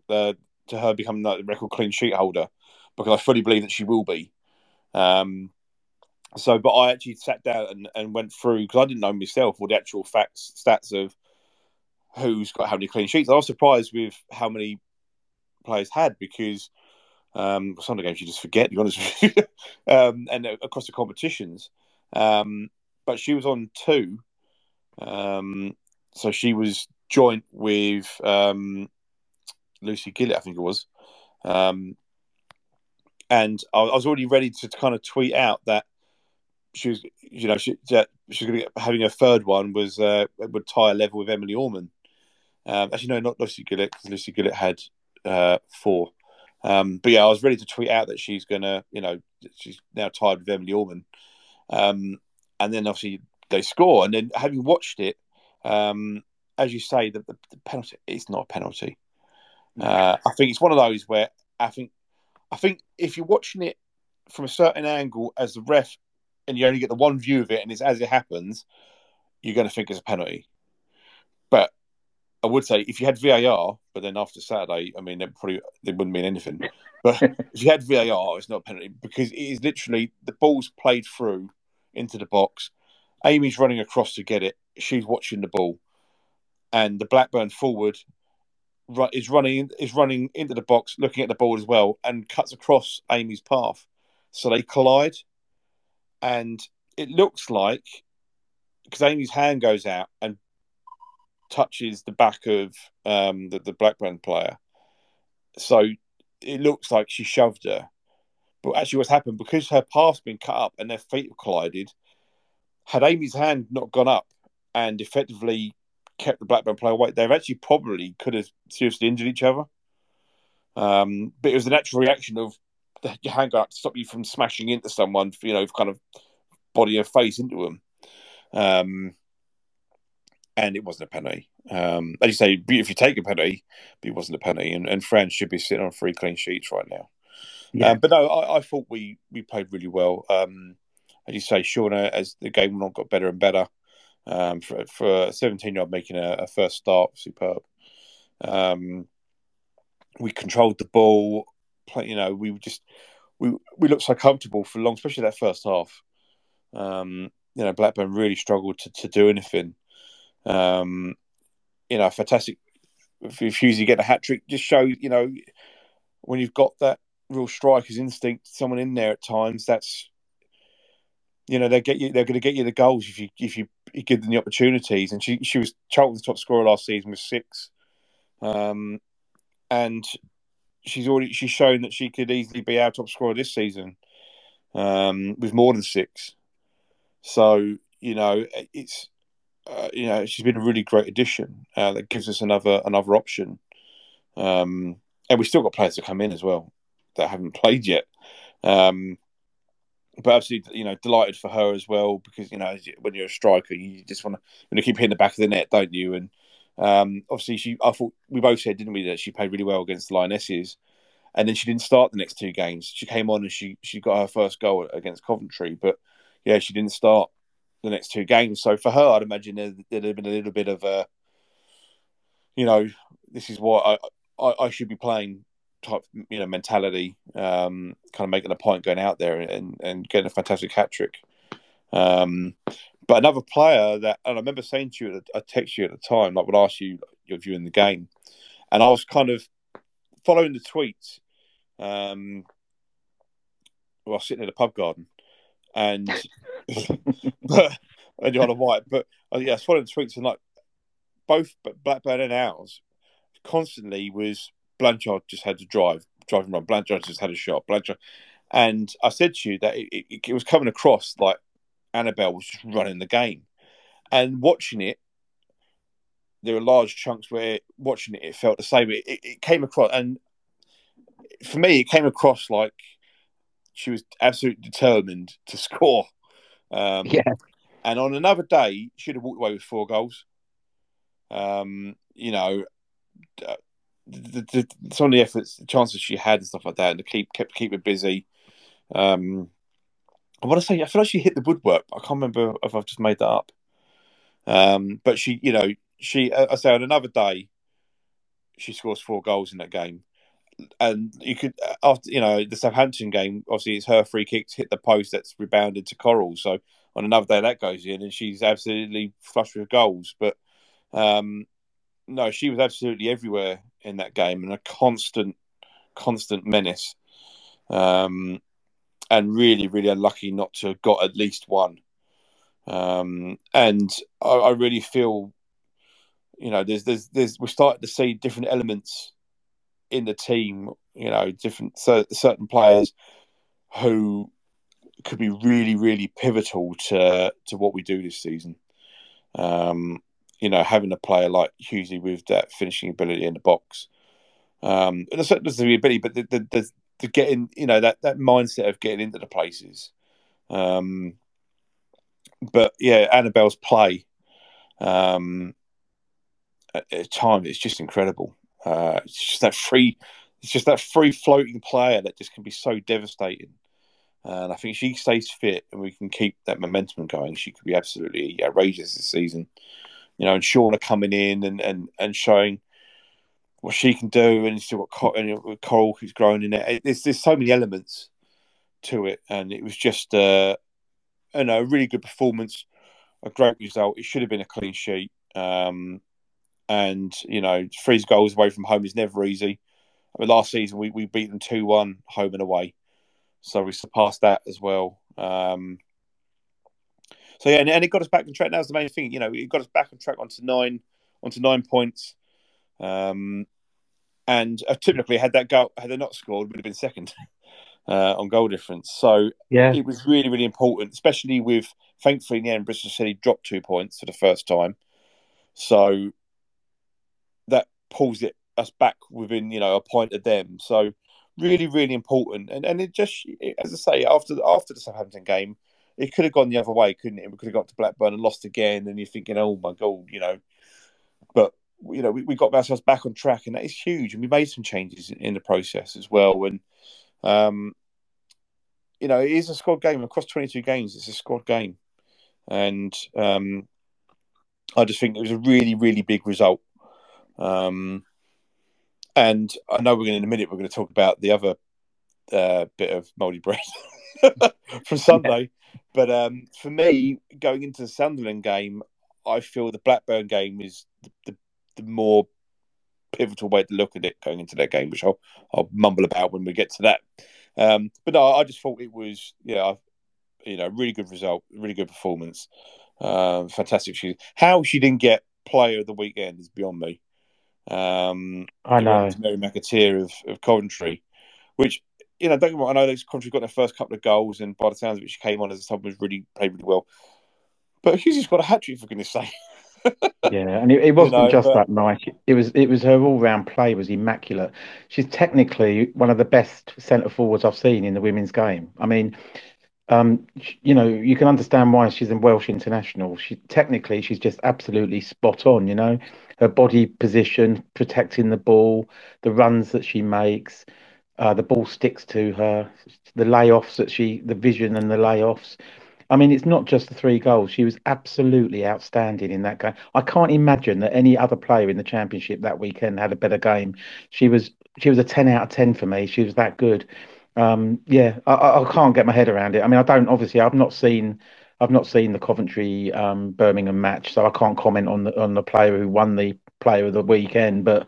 uh, to her becoming the record clean sheet holder because I fully believe that she will be. Um, so, but I actually sat down and, and went through because I didn't know myself all the actual facts stats of who's got how many clean sheets. I was surprised with how many players had because um, some of the games you just forget, to be honest with you, <laughs> um, and across the competitions. Um, but she was on two, um, so she was joint with um, Lucy Gillett, I think it was. Um, and I, I, was already ready to kind of tweet out that she was, you know, she, she was going to get, having a third one was uh, would tie a level with Emily Orman. Actually, no, not Lucy Gillett because Lucy Gillett had uh, four. Um, but yeah, I was ready to tweet out that she's gonna, you know, she's now tied with Emily Orman. Um, and then obviously they score, and then having watched it, um, as you say, the, the, the penalty it's not a penalty. Uh, I think it's one of those where I think, I think if you're watching it from a certain angle as the ref, and you only get the one view of it, and it's as it happens, you're going to think it's a penalty. But I would say if you had VAR, but then after Saturday, I mean, it probably it wouldn't mean anything. <laughs> But if you had VAR, it's not a penalty because it is literally the ball's played through into the box. Aimee's running across to get it. She's watching the ball, and the Blackburn forward is running is running into the box, looking at the ball as well, and cuts across Aimee's path. So they collide, and it looks like because Aimee's hand goes out and touches the back of um, the, the Blackburn player. So it looks like she shoved her. But actually, what's happened because her path's been cut up and their feet have collided, had Aimee's hand not gone up and effectively kept the Blackburn player away, they've actually probably could have seriously injured each other. Um, but it was the natural reaction of your hand going up to stop you from smashing into someone, you know, kind of body or face into them. Um, and it wasn't a penalty. Um, as you say, if you take a penalty, but it wasn't a penalty, and, and France should be sitting on three clean sheets right now. Yeah. Um, but no, I, I, thought we we played really well. Um, as you say, Shauna, as the game went on, got better and better. Um, for for a seventeen year old making a, a, first start, superb. Um, we controlled the ball. Play, you know, we just we we looked so comfortable for long, especially that first half. Um, you know, Blackburn really struggled to, to do anything. Um, you know, fantastic. If, if you get a hat trick, just show you know when you've got that real striker's instinct, someone in there at times. That's you know they get you. They're going to get you the goals if you if you, you give them the opportunities. And she she was Charlton's top scorer last season with six, um, and she's already she's shown that she could easily be our top scorer this season um, with more than six. So you know it's uh, you know, she's been a really great addition. Uh, that gives us another another option. Um, and we've still got players to come in as well that haven't played yet. Um, but absolutely, you know, delighted for her as well because you know when you're a striker, you just want to to keep hitting the back of the net, don't you? And um, obviously, she I thought we both said, didn't we, that she played really well against the Lionesses, and then she didn't start the next two games. She came on and she she got her first goal against Coventry, but yeah, she didn't start the next two games. So for her, I'd imagine there, would have been a little bit of a, you know, this is what I, I, I should be playing type, you know, mentality, um, kind of making a point going out there and, and getting a fantastic hat trick. Um, but another player that, and I remember saying to you, I text you at the time, like would ask you your view in the game, and I was kind of following the tweets. Um, while sitting in a pub garden, and <laughs> <laughs> but and you're on a white. But uh, yeah, I of the tweets and like both Blackburn and ours constantly was Blanchard just had to drive, driving around. Blanchard just had a shot. Blanchard, and I said to you that it, it, it was coming across like Annabel was just running the game, and watching it. There were large chunks where watching it, it felt the same. It, it, it came across, and for me, it came across like she was absolutely determined to <laughs> score. Um, yeah. And on another day, she'd have walked away with four goals. Um, you know, the, the, the, some of the efforts, the chances she had, and stuff like that, and to keep kept keep her busy. Um, I want to say, I feel like she hit the woodwork. I can't remember if I've just made that up. Um, but she, you know, she, I say, on another day, she scores four goals in that game and you could uh, after you know the Southampton game, obviously it's her free kicks hit the post that's rebounded to Coral. So on another day that goes in, and she's absolutely flush with goals. But um, no, she was absolutely everywhere in that game and a constant constant menace, um, and really, really unlucky not to have got at least one. Um, and I, I, really feel, you know, there's, there's, there's, we're starting to see different elements in the team. You know, different certain players who could be really, really pivotal to to what we do this season. Um, you know, having a player like Hughesy with that finishing ability in the box, um, and there's, there's the ability, but the, the, the, the, getting, you know, that that mindset of getting into the places. Um, but yeah, Annabel's play um, at, at times it's just incredible. Uh, it's just that free, it's just that free floating player that just can be so devastating. And I think she stays fit and we can keep that momentum going. She could be absolutely outrageous this season. You know, and Shauna coming in and, and, and showing what she can do, and got and Coral who's growing in it. There's there's so many elements to it, and it was just uh, you know, a really good performance, a great result. It should have been a clean sheet, um, and you know, three goals away from home is never easy. I mean, last season we, we beat them two one home and away. So we surpassed that as well. Um, so yeah, and, and, it got us back on track. That was the main thing. You know, it got us back on track onto nine, onto nine points. Um, and uh, typically, had that goal, had they not scored, would have been second <laughs> uh, on goal difference. So yeah, it was really, really important, especially with thankfully in the end, Bristol City dropped two points for the first time. So pulls it us back within you know a point of them. So really, really important. And and it just, as I say, after after the Southampton game, it could have gone the other way, couldn't it? We could have got to Blackburn and lost again, and you're thinking, oh my god, you know. But you know, we, we got ourselves back on track, and that is huge. And we made some changes in, in the process as well. And um, you know, it is a squad game across 22 games. It's a squad game, and um, I just think it was a really, really big result. Um, and I know we're going in a minute. We're going to talk about the other uh, bit of mouldy bread <laughs> from Sunday, yeah. but um, for me, going into the Sunderland game, I feel the Blackburn game is the, the, the, more pivotal way to look at it going into that game, which I'll, I'll mumble about when we get to that. Um, but no, I just thought it was, yeah, you know, really good result, really good performance, um, fantastic. She, how she didn't get player of the weekend is beyond me. Um, I know Mary McAteer of, of Coventry, which you know, don't get me wrong, I know those Coventry got their first couple of goals, and by the sounds of it, she came on as a sub was really played really well. But Hughes got a hat trick for goodness sake. <laughs> yeah, and it, it wasn't you know, just but... that night. It was it was her all round play was immaculate. She's technically one of the best centre forwards I've seen in the women's game. I mean, um, you know, you can understand why she's in Welsh international. She technically, she's just absolutely spot on. You know, her body position, protecting the ball, the runs that she makes, uh, the ball sticks to her, the layoffs that she, the vision and the layoffs. I mean, it's not just the three goals. She was absolutely outstanding in that game. I can't imagine that any other player in the championship that weekend had a better game. She was she was a ten out of ten for me. She was that good um, yeah, I, I, can't get my head around it. I mean, I don't obviously. I've not seen. I've not seen the Coventry um, Birmingham match, so I can't comment on the on the player who won the Player of the Weekend. But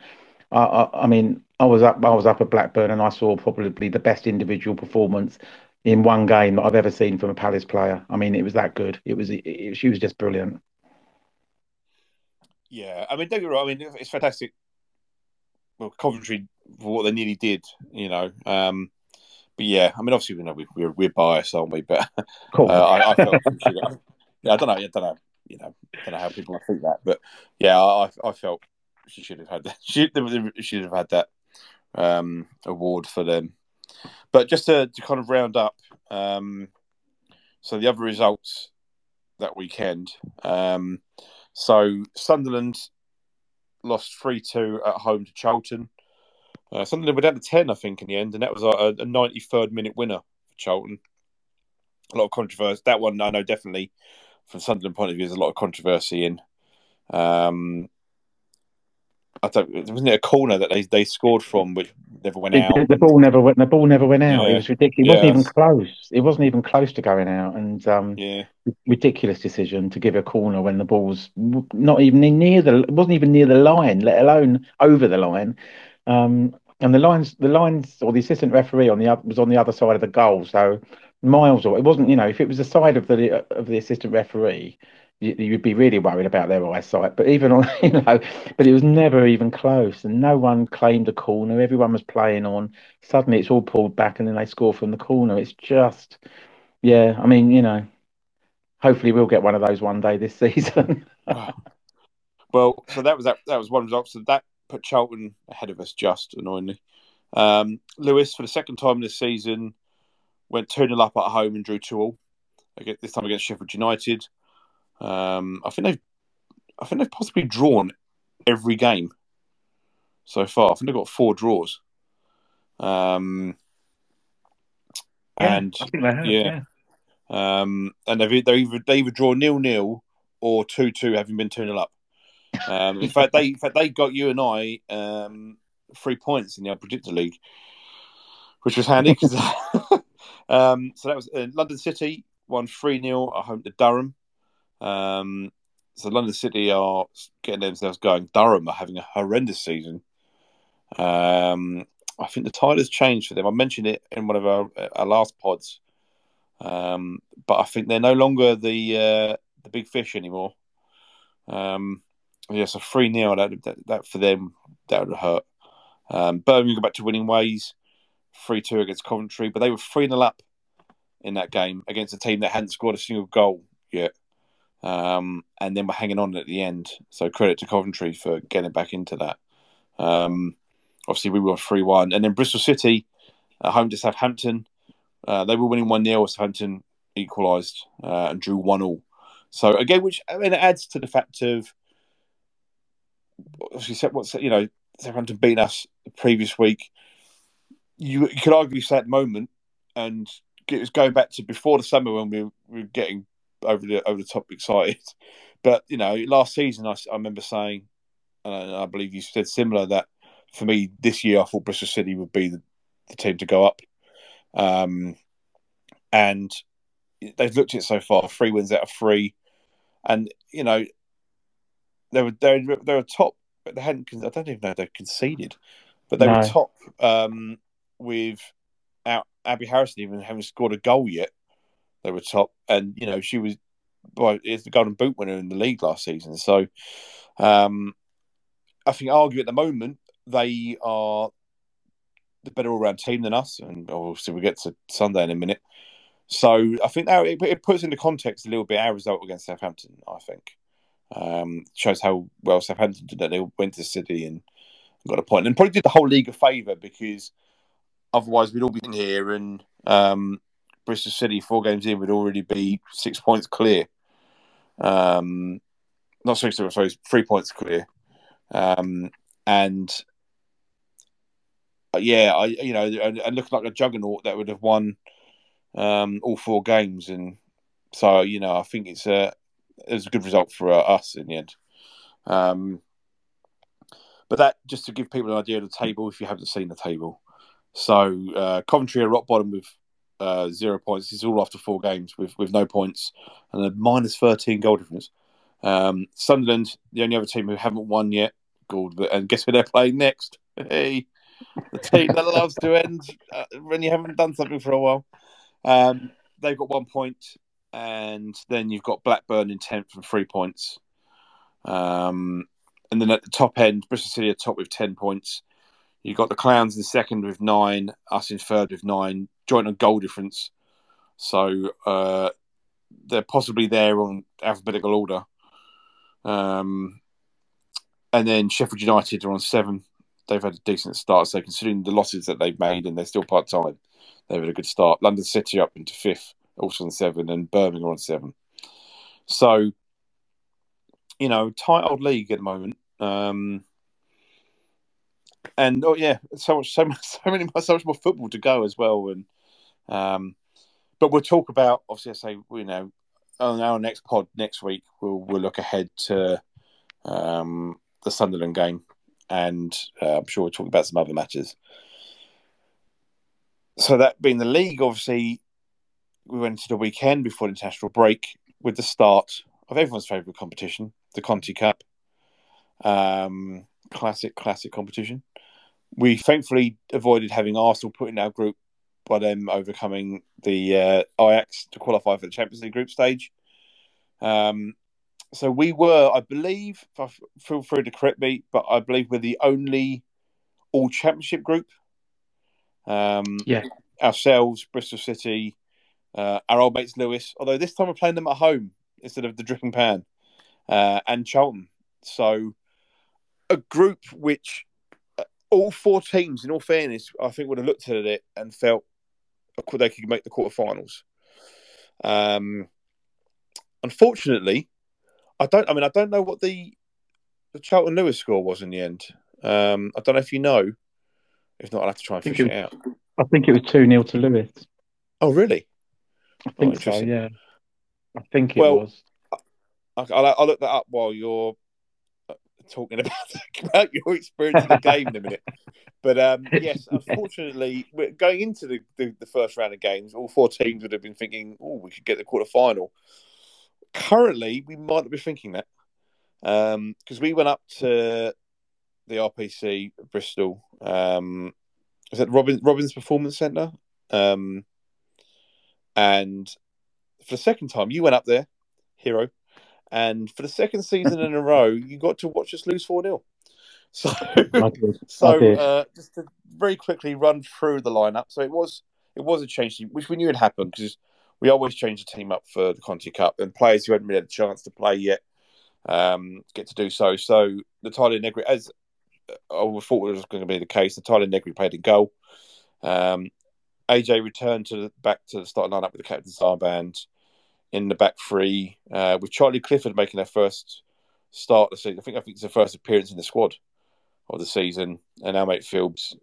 I, I, I mean, I was up. I was up at Blackburn, and I saw probably the best individual performance in one game that I've ever seen from a Palace player. I mean, it was that good. It was. It, it, she was just brilliant. Yeah, I mean, don't get wrong. I mean, it's fantastic. Well, Coventry for what they nearly did, you know. Um, but yeah, I mean, obviously, you know, we, we're we're biased, aren't we? But <laughs> cool. uh, I, I, felt, <laughs> yeah, I don't know, I don't know, you know, I don't know how people think that, but yeah, I I felt she should have had that. <laughs> She, should have had that um, award for them. But just to, to kind of round up, um, so the other results that weekend. Um, so Sunderland lost three two at home to Charlton. Uh, Sunderland were down to 10, I think, in the end, and that was a, a 93rd minute winner for Charlton. A lot of controversy. That one, I know definitely, from Sunderland point of view, there's a lot of controversy in. Um, I don't. Wasn't it a corner that they, they scored from, which never went out? The ball never went. The ball never went out. Yeah. It was ridiculous. It yeah. wasn't even close. It wasn't even close to going out. And um, yeah, ridiculous decision to give a corner when the ball's not even near the. It wasn't even near the line, let alone over the line. Um, and the lines, the lines, or the assistant referee on the was on the other side of the goal, so miles away. It wasn't, you know, if it was the side of the of the assistant referee, you, would be really worried about their eyesight. But even on, <laughs> you know, but it was never even close, and no one claimed a corner. Everyone was playing on. Suddenly, it's all pulled back, and then they score from the corner. It's just, yeah. I mean, you know, hopefully we'll get one of those one day this <laughs> season. well, so that was that. That was one result. So that put Charlton ahead of us, just annoyingly. Um, Lewes for the second time this season went 2 0 up at home and drew 2 all. This time against Sheffield United. Um, I think they've, I think they've possibly drawn every game so far. I think they've got four draws. Um, yeah, and I think they have, yeah. yeah. Um, and they've they either they either draw nil nil or two two, having been two 0 up. Um, in fact, they in fact they got you and I um, three points in the Unpredictor League, which was handy because. <laughs> um, so that was uh, London City won three 0 at home to Durham. Um, so London City are getting themselves going. Durham are having a horrendous season. Um, I think the tide has changed for them. I mentioned it in one of our, our last pods, um, but I think they're no longer the uh, the big fish anymore. Um, yeah, so three 0 that, that, that for them that would hurt. Um, Birmingham go back to winning ways, three two against Coventry, but they were three 0 up in that game against a team that hadn't scored a single goal yet. Um, and then we're hanging on at the end. So credit to Coventry for getting back into that. Um, obviously, we were 3 1. And then Bristol City, at home to Southampton, uh, they were winning 1 0. Southampton equalised uh, and drew 1 all. So, again, which I mean, it adds to the fact of obviously, what's you know, Southampton beat us the previous week. You, you could argue say at moment, and it was going back to before the summer when we, we were getting over the over the top excited. <laughs> But you know, last season I, I remember saying, and I believe you said similar that for me this year I thought Bristol City would be the, the team to go up, um, and they've looked at it so far three wins out of three, and you know they were they were, they were top, but they hadn't. I don't even know they conceded, but they no. were top um, with out Abi Harrison even having scored a goal yet they were top, and you know she was well, is the Golden Boot winner in the league last season. So, um, I think argue at the moment they are the better all-round team than us, and obviously we get to Sunday in a minute. So I think that it, it puts into context a little bit our result against Southampton. I think um, shows how well Southampton did that. They went to City and got a point, and probably did the whole league a favour because otherwise we'd all be in here and um, Bristol City four games in would already be six points clear. Um, not six, sorry, three points clear. Um, and uh, yeah, I you know, and, and looking like a juggernaut that would have won um, all four games, and so you know, I think it's a it was a good result for uh, us in the end. Um, but that just to give people an idea of the table, if you haven't seen the table. So uh, Coventry are rock bottom with uh, zero points. It's all after four games with, with no points and a minus 13 goal difference. Um, Sunderland, the only other team who haven't won yet. And guess who they're playing next? Hey, the team that loves to end uh, when you haven't done something for a while. Um, they've got one point, and then you've got Blackburn in 10th and three points. Um, and then at the top end, Bristol City are top with 10 points. You've got the Clowns in second with nine, us in third with nine, joint on goal difference. So uh, they're possibly there on alphabetical order. Um, and then Sheffield United are on seven. They've had a decent start. So considering the losses that they've made and they're still part time, they've had a good start. London City up into fifth, also on seven, and Birmingham on seven. So, you know, tight old league at the moment. Um, and oh yeah, so much, so much, <laughs> so many, so much more football to go as well. And um, but we'll talk about obviously. I say you know on our next pod next week we'll we'll look ahead to um, the Sunderland game, and uh, I'm sure we'll talk about some other matches. So that being the league, obviously, we went into the weekend before the international break with the start of everyone's favourite competition, the Conti Cup. Um, classic, classic competition. we thankfully avoided having Arsenal put in our group by them overcoming the uh, Ajax to qualify for the Champions League group stage. Um, so we were, I believe, feel free to correct me, but I believe we're the only all championship group. Um, yeah. Ourselves, Bristol City, uh, our old mates Lewes, although this time we're playing them at home instead of the dripping pan, uh, and Charlton. So a group which uh, all four teams, in all fairness, I think would have looked at it and felt they could make the quarterfinals. Um, unfortunately, I don't. I mean, I don't know what the the Charlton Lewes score was in the end. Um, I don't know if you know. If not, I'll have to try and fish it, it, out. I think it was two 0 to Lewes. Oh, really? I think oh, so. Yeah, I think it well, was. I'll, I'll look that up while you're uh, talking <laughs> about, about your experience of the game in a minute. But um, <laughs> yes, unfortunately, we're going into the, the, the, first round of games, all four teams would have been thinking, "Oh, we could get the quarter final." Currently, we might not be thinking that because um, we went up to the RPC Bristol. Um, was that Robin Robins Performance Centre? Um, and for the second time, you went up there, hero, and for the second season in a <laughs> row, you got to watch us lose four 0 <laughs> So, so uh, just to very quickly run through the lineup. So it was it was a change, which we knew had happened because we always change the team up for the Conti Cup, and players who hadn't really had a chance to play yet um, get to do so. So Natalia Negri, as I thought it was going to be the case, Natalia Negri played in goal. Um, AJ returned to the, back to the starting lineup with the captain's armband in the back three, uh, with Charlie Clifford making their first start of the season. I think I think it's the first appearance in the squad of the season, and our mate Philbs.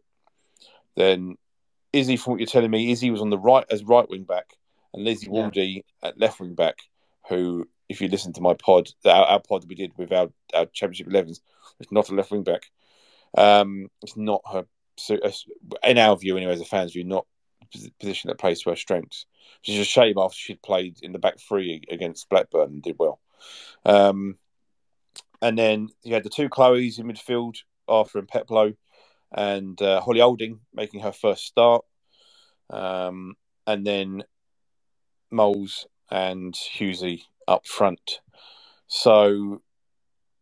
Then Izzy, from what you're telling me, Izzy was on the right as right wing back, and Lizzie yeah. Waldie at left wing back. Who, if you listen to my pod, our, our pod that we did with our, our Championship 11s, was not a left wing back. Um, it's not her, so, in our view, anyway, as a fan's view, not position that plays to her strengths. Which is a shame after she'd played in the back three against Blackburn and did well. Um, and then you had the two Chloes in midfield, Arthur and Peplow, and uh, Holly Olding making her first start. Um, and then Moles and Husey up front. So,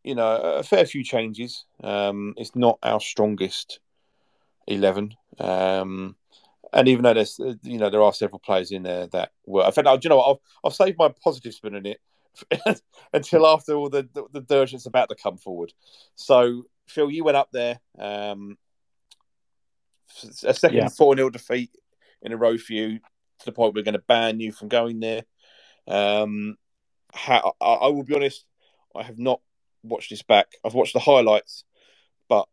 you know, a fair few changes. Um, it's not our strongest 11. Um, and even though there's, uh, you know, there are several players in there that were. In fact, do you know what? I'll, I'll save my positive spin on it until after all the the, the dirge that's about to come forward. So, Phil, you went up there. Um, a second four yeah. 0 defeat in a row for you to the point we're going to ban you from going there. Um, how, I, I will be honest, I have not watched this back. I've watched the highlights, but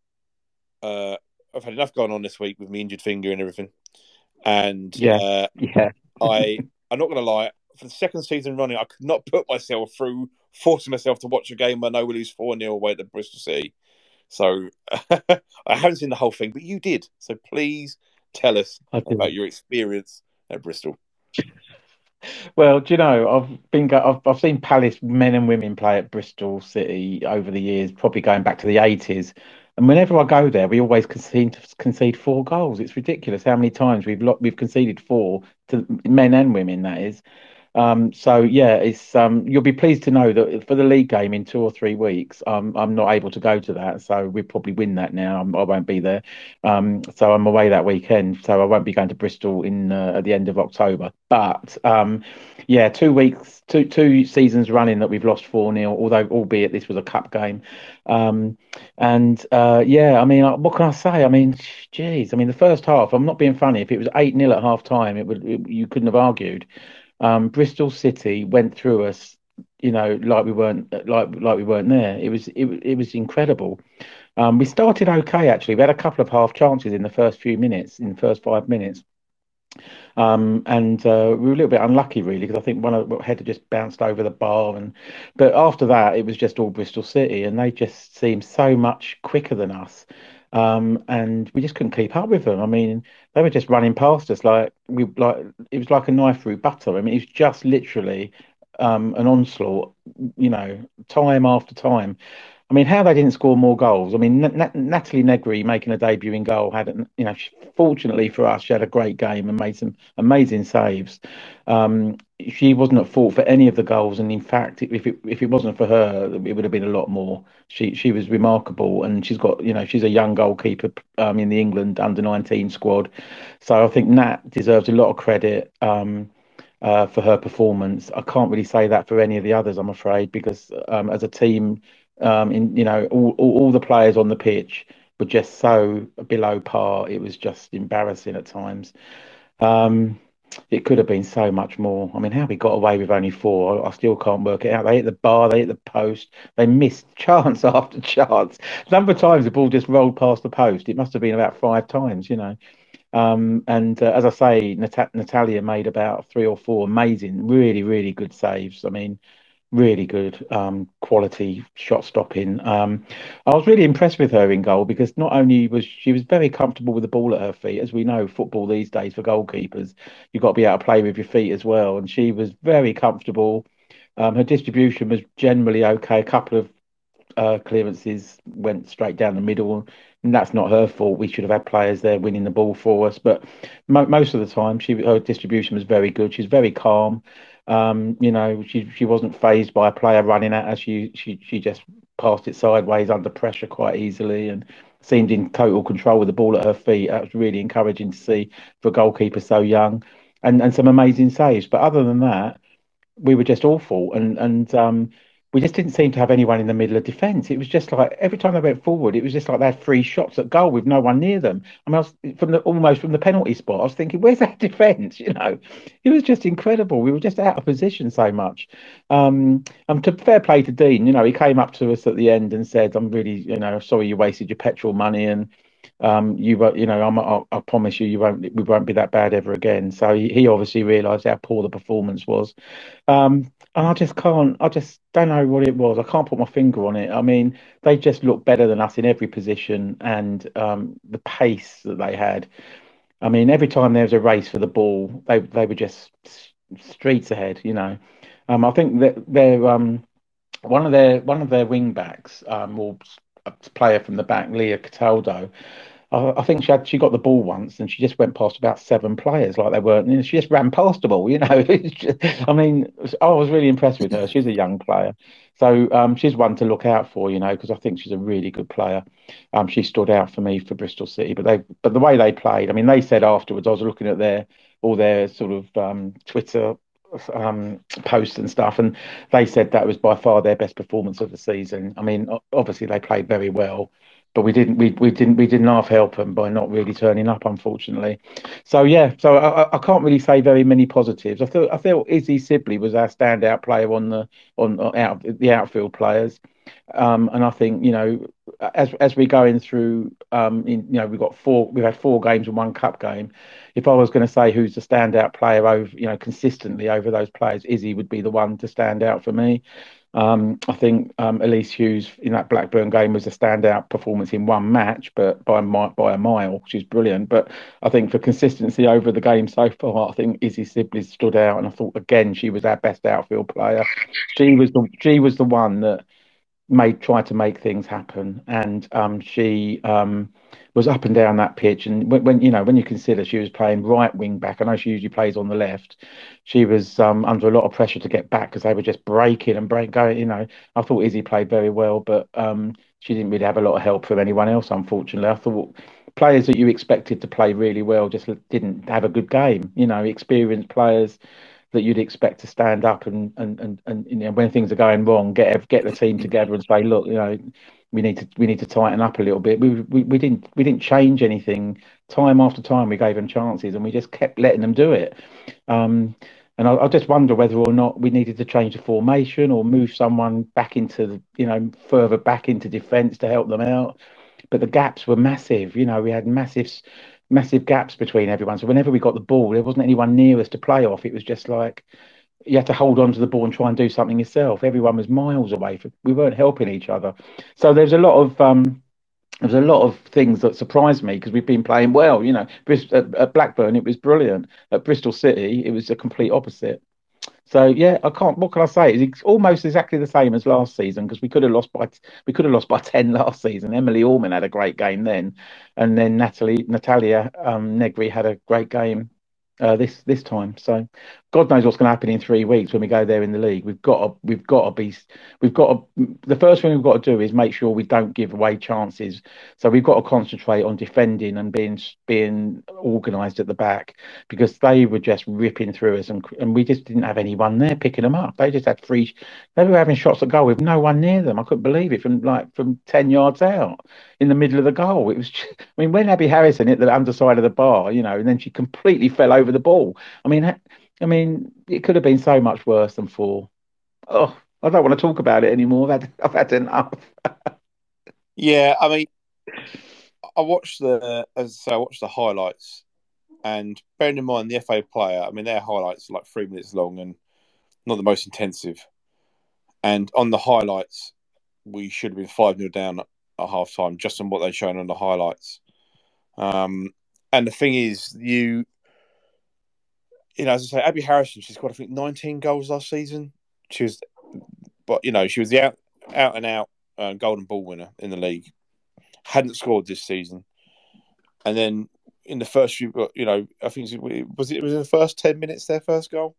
uh, I've had enough going on this week with my injured finger and everything. And yeah, uh, <laughs> yeah. I I'm not going to lie. For the second season running, I could not put myself through forcing myself to watch a game where no we lose four 0 away at Bristol City. So <laughs> I haven't seen the whole thing, but you did. So please tell us about your experience at Bristol. <laughs> Well, do you know I've been I've I've seen Palace men and women play at Bristol City over the years, probably going back to the eighties. And whenever I go there, we always concede concede four goals. It's ridiculous how many times we've we've conceded four to men and women. That is, um, so yeah, it's um, you'll be pleased to know that for the league game in two or three weeks, um, I'm not able to go to that. So we probably win that now. I'm, I will not be there. Um, so I'm away that weekend. So I won't be going to Bristol in uh, at the end of October. But um, yeah, two weeks, two two seasons running that we've lost four 0 Although albeit this was a cup game, um, and uh, yeah, I mean, uh, what can I say? I mean, geez, I mean the first half. I'm not being funny. If it was eight 0 at half time, it would it, you couldn't have argued um, Bristol City went through us, you know, like we weren't like like we weren't there. It was it, it was incredible. Um, we started okay actually. We had a couple of half chances in the first few minutes, in the first five minutes. Um, and uh, we were a little bit unlucky really because I think one of the head had just bounced over the bar and but after that it was just all Bristol City and they just seemed so much quicker than us um, and we just couldn't keep up with them. I mean, they were just running past us like we like it was like a knife through butter. I mean, it was just literally um, an onslaught, you know, time after time. I mean, how they didn't score more goals. I mean, Natalie Negri making a debut in goal had, you know, she, fortunately for us, she had a great game and made some amazing saves. Um, she wasn't at fault for any of the goals, and in fact, if it if it wasn't for her, it would have been a lot more. She she was remarkable, and she's got, you know, she's a young goalkeeper um, in the England under nineteen squad, so I think Nat deserves a lot of credit. Um, uh, for her performance. I can't really say that for any of the others, I'm afraid, because um, as a team, um, in you know, all, all, all the players on the pitch were just so below par. It was just embarrassing at times. Um, it could have been so much more. I mean, how we got away with only four, I still can't work it out. They hit the bar, they hit the post, they missed <laughs> chance after chance. The number of times the ball just rolled past the post, it must have been about five times, you know. Um, and uh, as I say, Nat- Natalia made about three or four amazing, really, really good saves. I mean, really good um, quality shot stopping. Um, I was really impressed with her in goal because not only was she was very comfortable with the ball at her feet, as we know, football these days for goalkeepers, you've got to be able to play with your feet as well. And she was very comfortable. Um, her distribution was generally okay. A couple of uh, clearances went straight down the middle, and that's not her fault. We should have had players there winning the ball for us, but mo- most of the time, she her distribution was very good. She's very calm. Um, you know, she she wasn't phased by a player running at her. She she she just passed it sideways under pressure quite easily and seemed in total control with the ball at her feet. That was really encouraging to see for a goalkeeper so young, and and some amazing saves. But other than that, we were just awful. And and um, we just didn't seem to have anyone in the middle of defence. It was just like every time they went forward, it was just like they had three shots at goal with no one near them. I mean, I was from the almost from the penalty spot. I was thinking, where's that <laughs> defence? You know, it was just incredible. We were just out of position so much. Um, and to fair play to Dean, you know, he came up to us at the end and said, "I'm really, you know, sorry you wasted your petrol money and." Um, you won't, you know, I'm, I, I promise you, you won't, we won't be that bad ever again. So he, he obviously realised how poor the performance was. Um, and I just can't, I just don't know what it was. I can't put my finger on it. I mean, they just looked better than us in every position and um, the pace that they had. I mean, every time there was a race for the ball, they they were just streets ahead, you know. Um, I think that they're um, one of their one of their wing backs, um, or a player from the back, Lia Cataldo. I, think she had she got the ball once and she just went past about seven players like they weren't. Know, she just ran past the ball. You know, <laughs> just, I mean, I was really impressed with her. She's a young player, so um, she's one to look out for. You know, because I think she's a really good player. Um, she stood out for me for Bristol City, but they but the way they played. I mean, they said afterwards. I was looking at their all their sort of um, Twitter um, posts and stuff, and they said that was by far their best performance of the season. I mean, obviously they played very well but we didn't we, we didn't we didn't half help them by not really turning up unfortunately. So yeah so I, I can't really say very many positives. I feel I feel Izzy Sibley was our standout player on the on, on out the outfield players. Um, and I think you know as as we're going through um, in, you know we've got four we've had four games and one cup game. If I was going to say who's the standout player over you know consistently over those players Izzy would be the one to stand out for me um, I think um, Elise Hughes in that Blackburn game was a standout performance in one match, but by a, by a mile, she's brilliant. But I think for consistency over the game so far, I think Izzy Sibley stood out, and I thought again she was our best outfield player. She was the she was the one that made try to make things happen, and um, she um, was up and down that pitch. And when, when, you know when you consider she was playing right wing back, I know she usually plays on the left. She was um, under a lot of pressure to get back because they were just breaking and break going. You know, I thought Izzy played very well, but um, she didn't really have a lot of help from anyone else. Unfortunately, I thought players that you expected to play really well just didn't have a good game. You know, experienced players that you'd expect to stand up and and and, and you know when things are going wrong, get get the team together and say, look, you know, we need to we need to tighten up a little bit. We, we we didn't we didn't change anything. Time after time, we gave them chances, and we just kept letting them do it. Um, and I, I, just wonder whether or not we needed to change the formation or move someone back into the, you know further back into defence to help them out. But the gaps were massive. You know, we had massive massive gaps between everyone. So whenever we got the ball, there wasn't anyone near us to play off. It was just like you had to hold on to the ball and try and do something yourself. Everyone was miles away. we weren't helping each other. So there's a lot of um, there's a lot of things that surprised me because we've been playing well. You know, at Blackburn it was brilliant. At Bristol City it was a complete opposite. So yeah, I can't. What can I say? It's almost exactly the same as last season because we could have lost by we could have lost by <laughs> ten last season. Emily Orman had a great game then, and then Natalie Natalia um, Negri had a great game uh, this this time. So God knows what's going to happen in three weeks when we go there in the league. We've got to we've got to be we've got to the first thing we've got to do is make sure we don't give away chances. So we've got to concentrate on defending and being being organised at the back because they were just ripping through us and and we just didn't have anyone there picking them up. They just had three. They were having shots at goal with no one near them. I couldn't believe it from like from ten yards out in the middle of the goal. It was. Just, I mean, when Abi Harrison hit the underside of the bar, you know, and then she completely fell over the ball. I mean, I mean, it could have been so much worse than four. Oh, I don't want to talk about it anymore. I've had, I've had enough. <laughs> yeah, I mean, I watched the as I, I watched the highlights, and bearing in mind the FA player, I mean, their highlights are like three minutes long and not the most intensive. And on the highlights, we should have been five 0 down at, half time, just on what they've shown on the highlights. Um, and the thing is, you you know, as I say, Abi Harrison, she's got I think 19 goals last season. She was, but you know, she was the out out and out uh, golden ball winner in the league. Hadn't scored this season, and then in the first few, you know, I think it was it was in the first 10 minutes their first goal.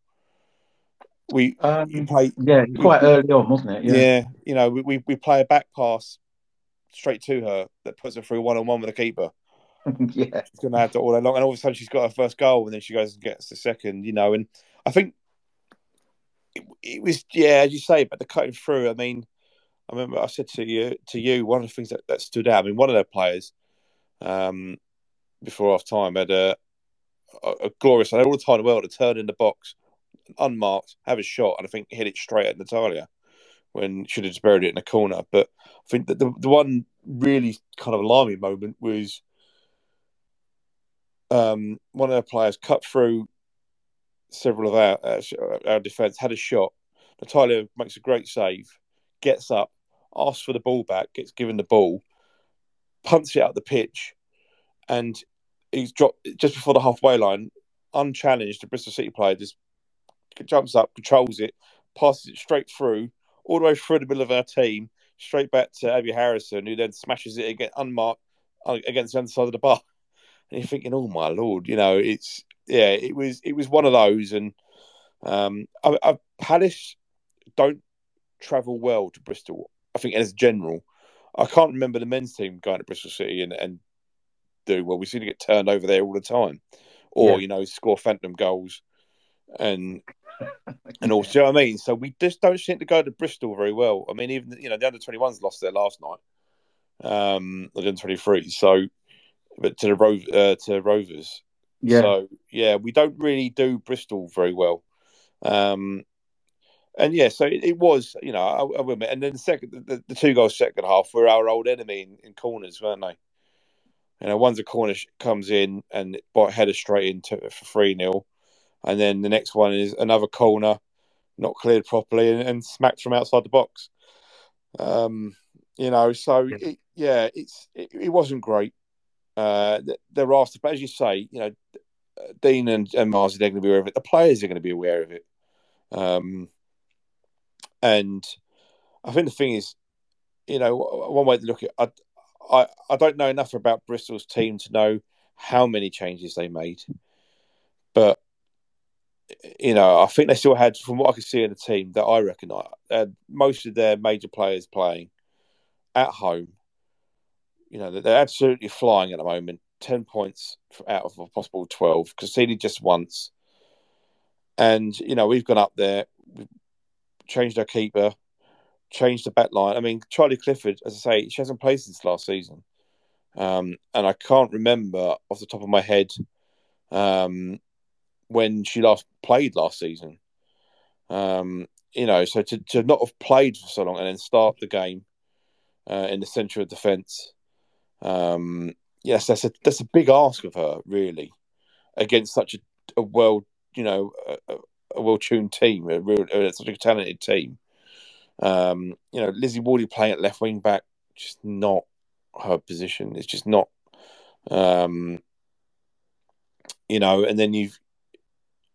We um, play, yeah, quite we, early on, wasn't it? Yeah, yeah you know, we, we we play a back pass straight to her that puts her through one on one with the keeper <laughs> yeah, she's going to have to all day long, and all of a sudden she's got her first goal, and then she goes and gets the second. You know, and I think it, it was yeah, as you say, but the cutting through. I mean, I remember I said to you to you one of the things that, that stood out. I mean, one of their players um, before half time had a, a, a glorious, had all the time in the world to turn in the box, unmarked, have a shot, and I think hit it straight at Natalia when should have just buried it in a corner. But I think that the, the one really kind of alarming moment was um, one of our players cut through several of our uh, our defence, had a shot. Natalia makes a great save, gets up, asks for the ball back, gets given the ball, punts it out the pitch, and he's dropped just before the halfway line, unchallenged. The Bristol City player just jumps up, controls it, passes it straight through, all the way through the middle of our team, straight back to Abi Harrison, who then smashes it again unmarked uh, against the other side of the bar <laughs> and you're thinking, oh my lord, you know, it's yeah, it was it was one of those, and um, I, I, Palace don't travel well to Bristol. I think as general, I can't remember the men's team going to Bristol City and, and do well. We seem to get turned over there all the time, or yeah. you know, score phantom goals, and and also, you know I mean. So we just don't seem to go to Bristol very well. I mean, even you know, the under twenty ones lost there last night, um, the under twenty three. So but to the uh, to Rovers. Yeah. So yeah, we don't really do Bristol very well. Um, and yeah, so it, it was, you know, I, I will admit. And then the second, the, the, two goals second half were our old enemy in, in corners, weren't they? You know, once a corner comes in and by header straight into for three 0 and then the next one is another corner, not cleared properly and, and smacked from outside the box. Um, you know, so yeah, it, yeah it's it, it wasn't great. Uh, they're asked, but as you say, you know, Dean and, and Mars are going to be aware of it. The players are going to be aware of it. Um, and I think the thing is, you know, one way to look at it, I, I, I don't know enough about Bristol's team to know how many changes they made, but you know, I think they still had, from what I can see in the team, that I recognise, uh, most of their major players playing at home you know, they're absolutely flying at the moment. 10 points out of a possible 12, conceded just once. And, you know, we've gone up there, we've changed our keeper, changed the back line. I mean, Charlie Clifford, as I say, she hasn't played since last season. Um, and I can't remember off the top of my head um, when she last played last season. Um, you know, so to, to not have played for so long and then start the game uh, in the centre of defence um, yes, that's a that's a big ask of her, really, against such a, a well, you know, a, a well tuned team, a real, such a talented team. Um, you know, Lizzie Waldie playing at left wing back, just not her position. It's just not. Um, you know, and then you've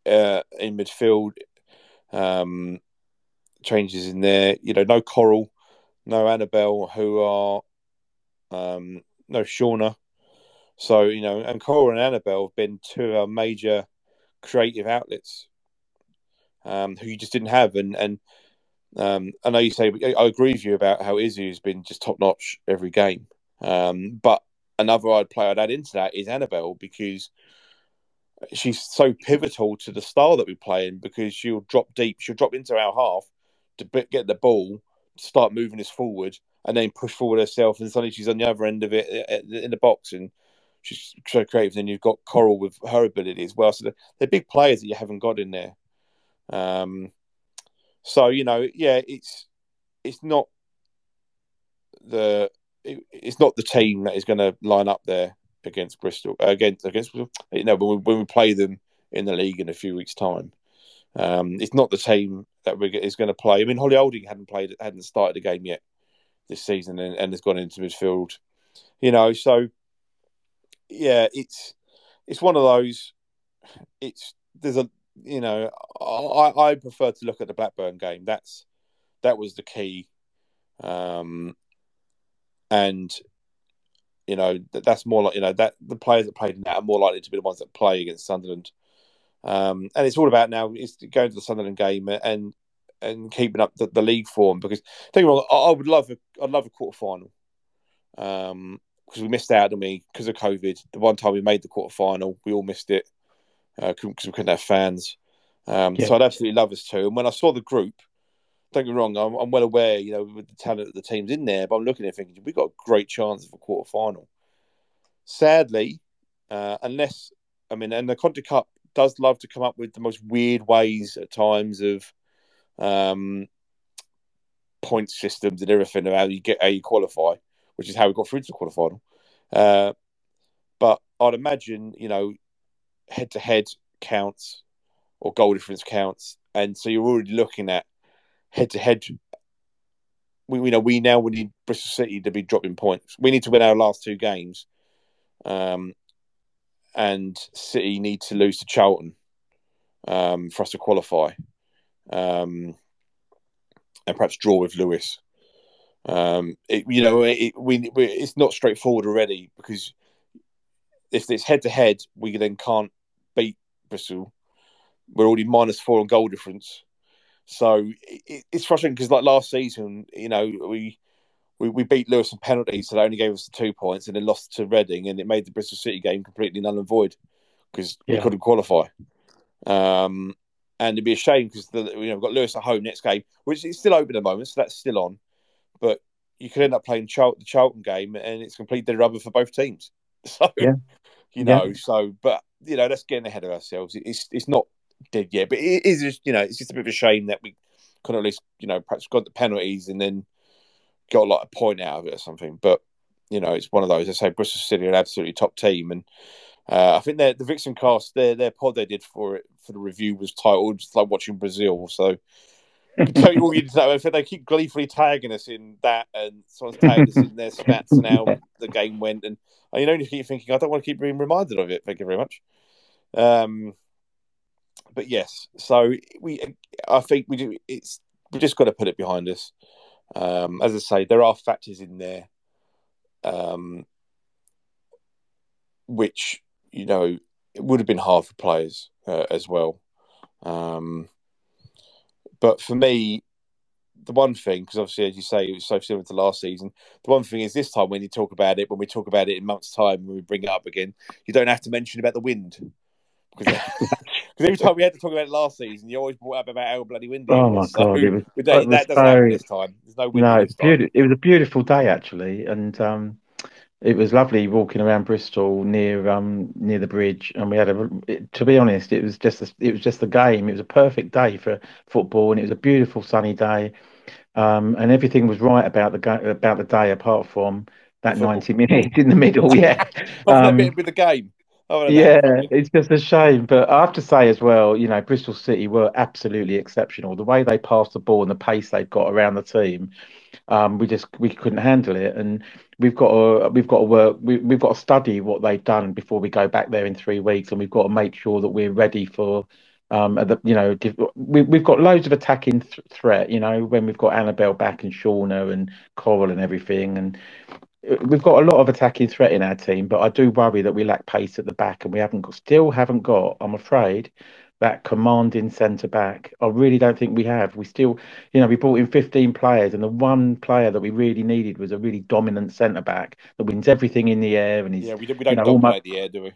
uh, in midfield, um, changes in there. You know, no Coral, no Annabel, who are um, no Shauna. So you know, and Coral and Annabel have been two of our major creative outlets um, who you just didn't have. And and um, I know you say I agree with you about how Izzy has been just top notch every game. Um, but another I'd play I'd add into that is Annabel because she's so pivotal to the style that we play in because she'll drop deep, she'll drop into our half to get the ball, start moving us forward, and then push forward herself, and suddenly she's on the other end of it in the box, and she's so creative. Then you've got Coral with her ability as well. So they're, big players that you haven't got in there. Um, so you know, yeah, it's it's not the it, it's not the team that is going to line up there against Bristol against against you know when we, when we play them in the league in a few weeks' time. Um, it's not the team that we is going to play. I mean, Holly Olding hadn't played, hadn't started the game yet this season, and, and has gone into midfield. You know, so yeah, it's it's one of those. It's there's a you know I, I prefer to look at the Blackburn game. That's that was the key, um, and you know that, that's more like you know that the players that played in that are more likely to be the ones that play against Sunderland. Um, and it's all about now is going to the Sunderland game and and keeping up the, the league form because me wrong, I, I, would love a I'd love a quarter final. Um, because we missed out, on me because of COVID. The one time we made the quarter final, we all missed it because uh, we couldn't have fans. Um, yeah. So I'd absolutely love us to. And when I saw the group, don't get me wrong, I'm, I'm, well aware, you know, with the talent of the teams in there, but I'm looking at thinking we've got a great chance of a quarter final. Sadly, uh, unless I mean, and the Conti Cup does love to come up with the most weird ways at times of um, point systems and everything of how you get how you qualify, which is how we got through to the quarterfinal. Uh, but I'd imagine, you know, head to head counts or goal difference counts, and so you're already looking at head to head. We, we know we now we need Bristol City to be dropping points. We need to win our last two games, um, and City need to lose to Charlton um, for us to qualify, um, and perhaps draw with Lewes. Um, it, you know, it, we, we, it's not straightforward already because if it's head to head, we then can't beat Bristol. We're already minus four on goal difference, so it, it's frustrating because like last season, you know, we we, we beat Lewes in penalties, so they only gave us the two points, and then lost to Reading, and it made the Bristol City game completely null and void because yeah. we couldn't qualify. Um, and it'd be a shame because you know we've got Lewes at home next game, which is still open at the moment, so that's still on. But you could end up playing Char- the Charlton game, and it's complete dead rubber for both teams. <laughs> So yeah. you know, yeah. so but you know, that's getting ahead of ourselves. It's it's not dead yet, but it is just you know, it's just a bit of a shame that we could at least you know perhaps got the penalties and then got like a point out of it or something. But you know, it's one of those. I say Bristol City are an absolutely top team, and uh, I think the Vixen cast their their pod they did for it for the review was titled just like watching Brazil. So you <laughs> all you know. They keep gleefully tagging us in that, and someone's tagging us in their stats and how the game went, and, and you know, you keep thinking, I don't want to keep being reminded of it. Thank you very much. Um, but yes, so we, I think we do. It's we just got to put it behind us. Um, as I say, there are factors in there, um, which you know it would have been hard for players uh, as well. Um, but for me, the one thing, because obviously, as you say, it was so similar to last season. The one thing is this time when you talk about it, when we talk about it in months' time, when we bring it up again, you don't have to mention about the wind. Because <laughs> every time we had to talk about it last season, you always brought up about how bloody windy. Oh my so god! Was, that, that doesn't so, happen this time. There's no wind. No, it's beautiful. It was a beautiful day actually, and um, it was lovely walking around Bristol near um near the bridge, and we had a. It, to be honest, it was just a, it was just a game. It was a perfect day for football, and it was a beautiful sunny day, um, and everything was right about the about the day apart from that ninety minutes in the middle. <laughs> Yeah, um, with the game. Yeah, it's just a shame. But I have to say as well, you know, Bristol City were absolutely exceptional. The way they passed the ball and the pace they've got around the team, um, we just we couldn't handle it. And we've got to we've got to work. We, we've got to study what they've done before we go back there in three weeks, and we've got to make sure that we're ready for Um, the, you know, we, we've got loads of attacking th- threat. You know, when we've got Annabel back and Shauna and Coral and everything, and we've got a lot of attacking threat in our team. But I do worry that we lack pace at the back, and we haven't got, still haven't got. I'm afraid that commanding centre back. I really don't think we have. We still, you know, we brought in 15 players, and the one player that we really needed was a really dominant centre back that wins everything in the air. And he's, yeah, we, we don't you know, dominate almost... the air, do we?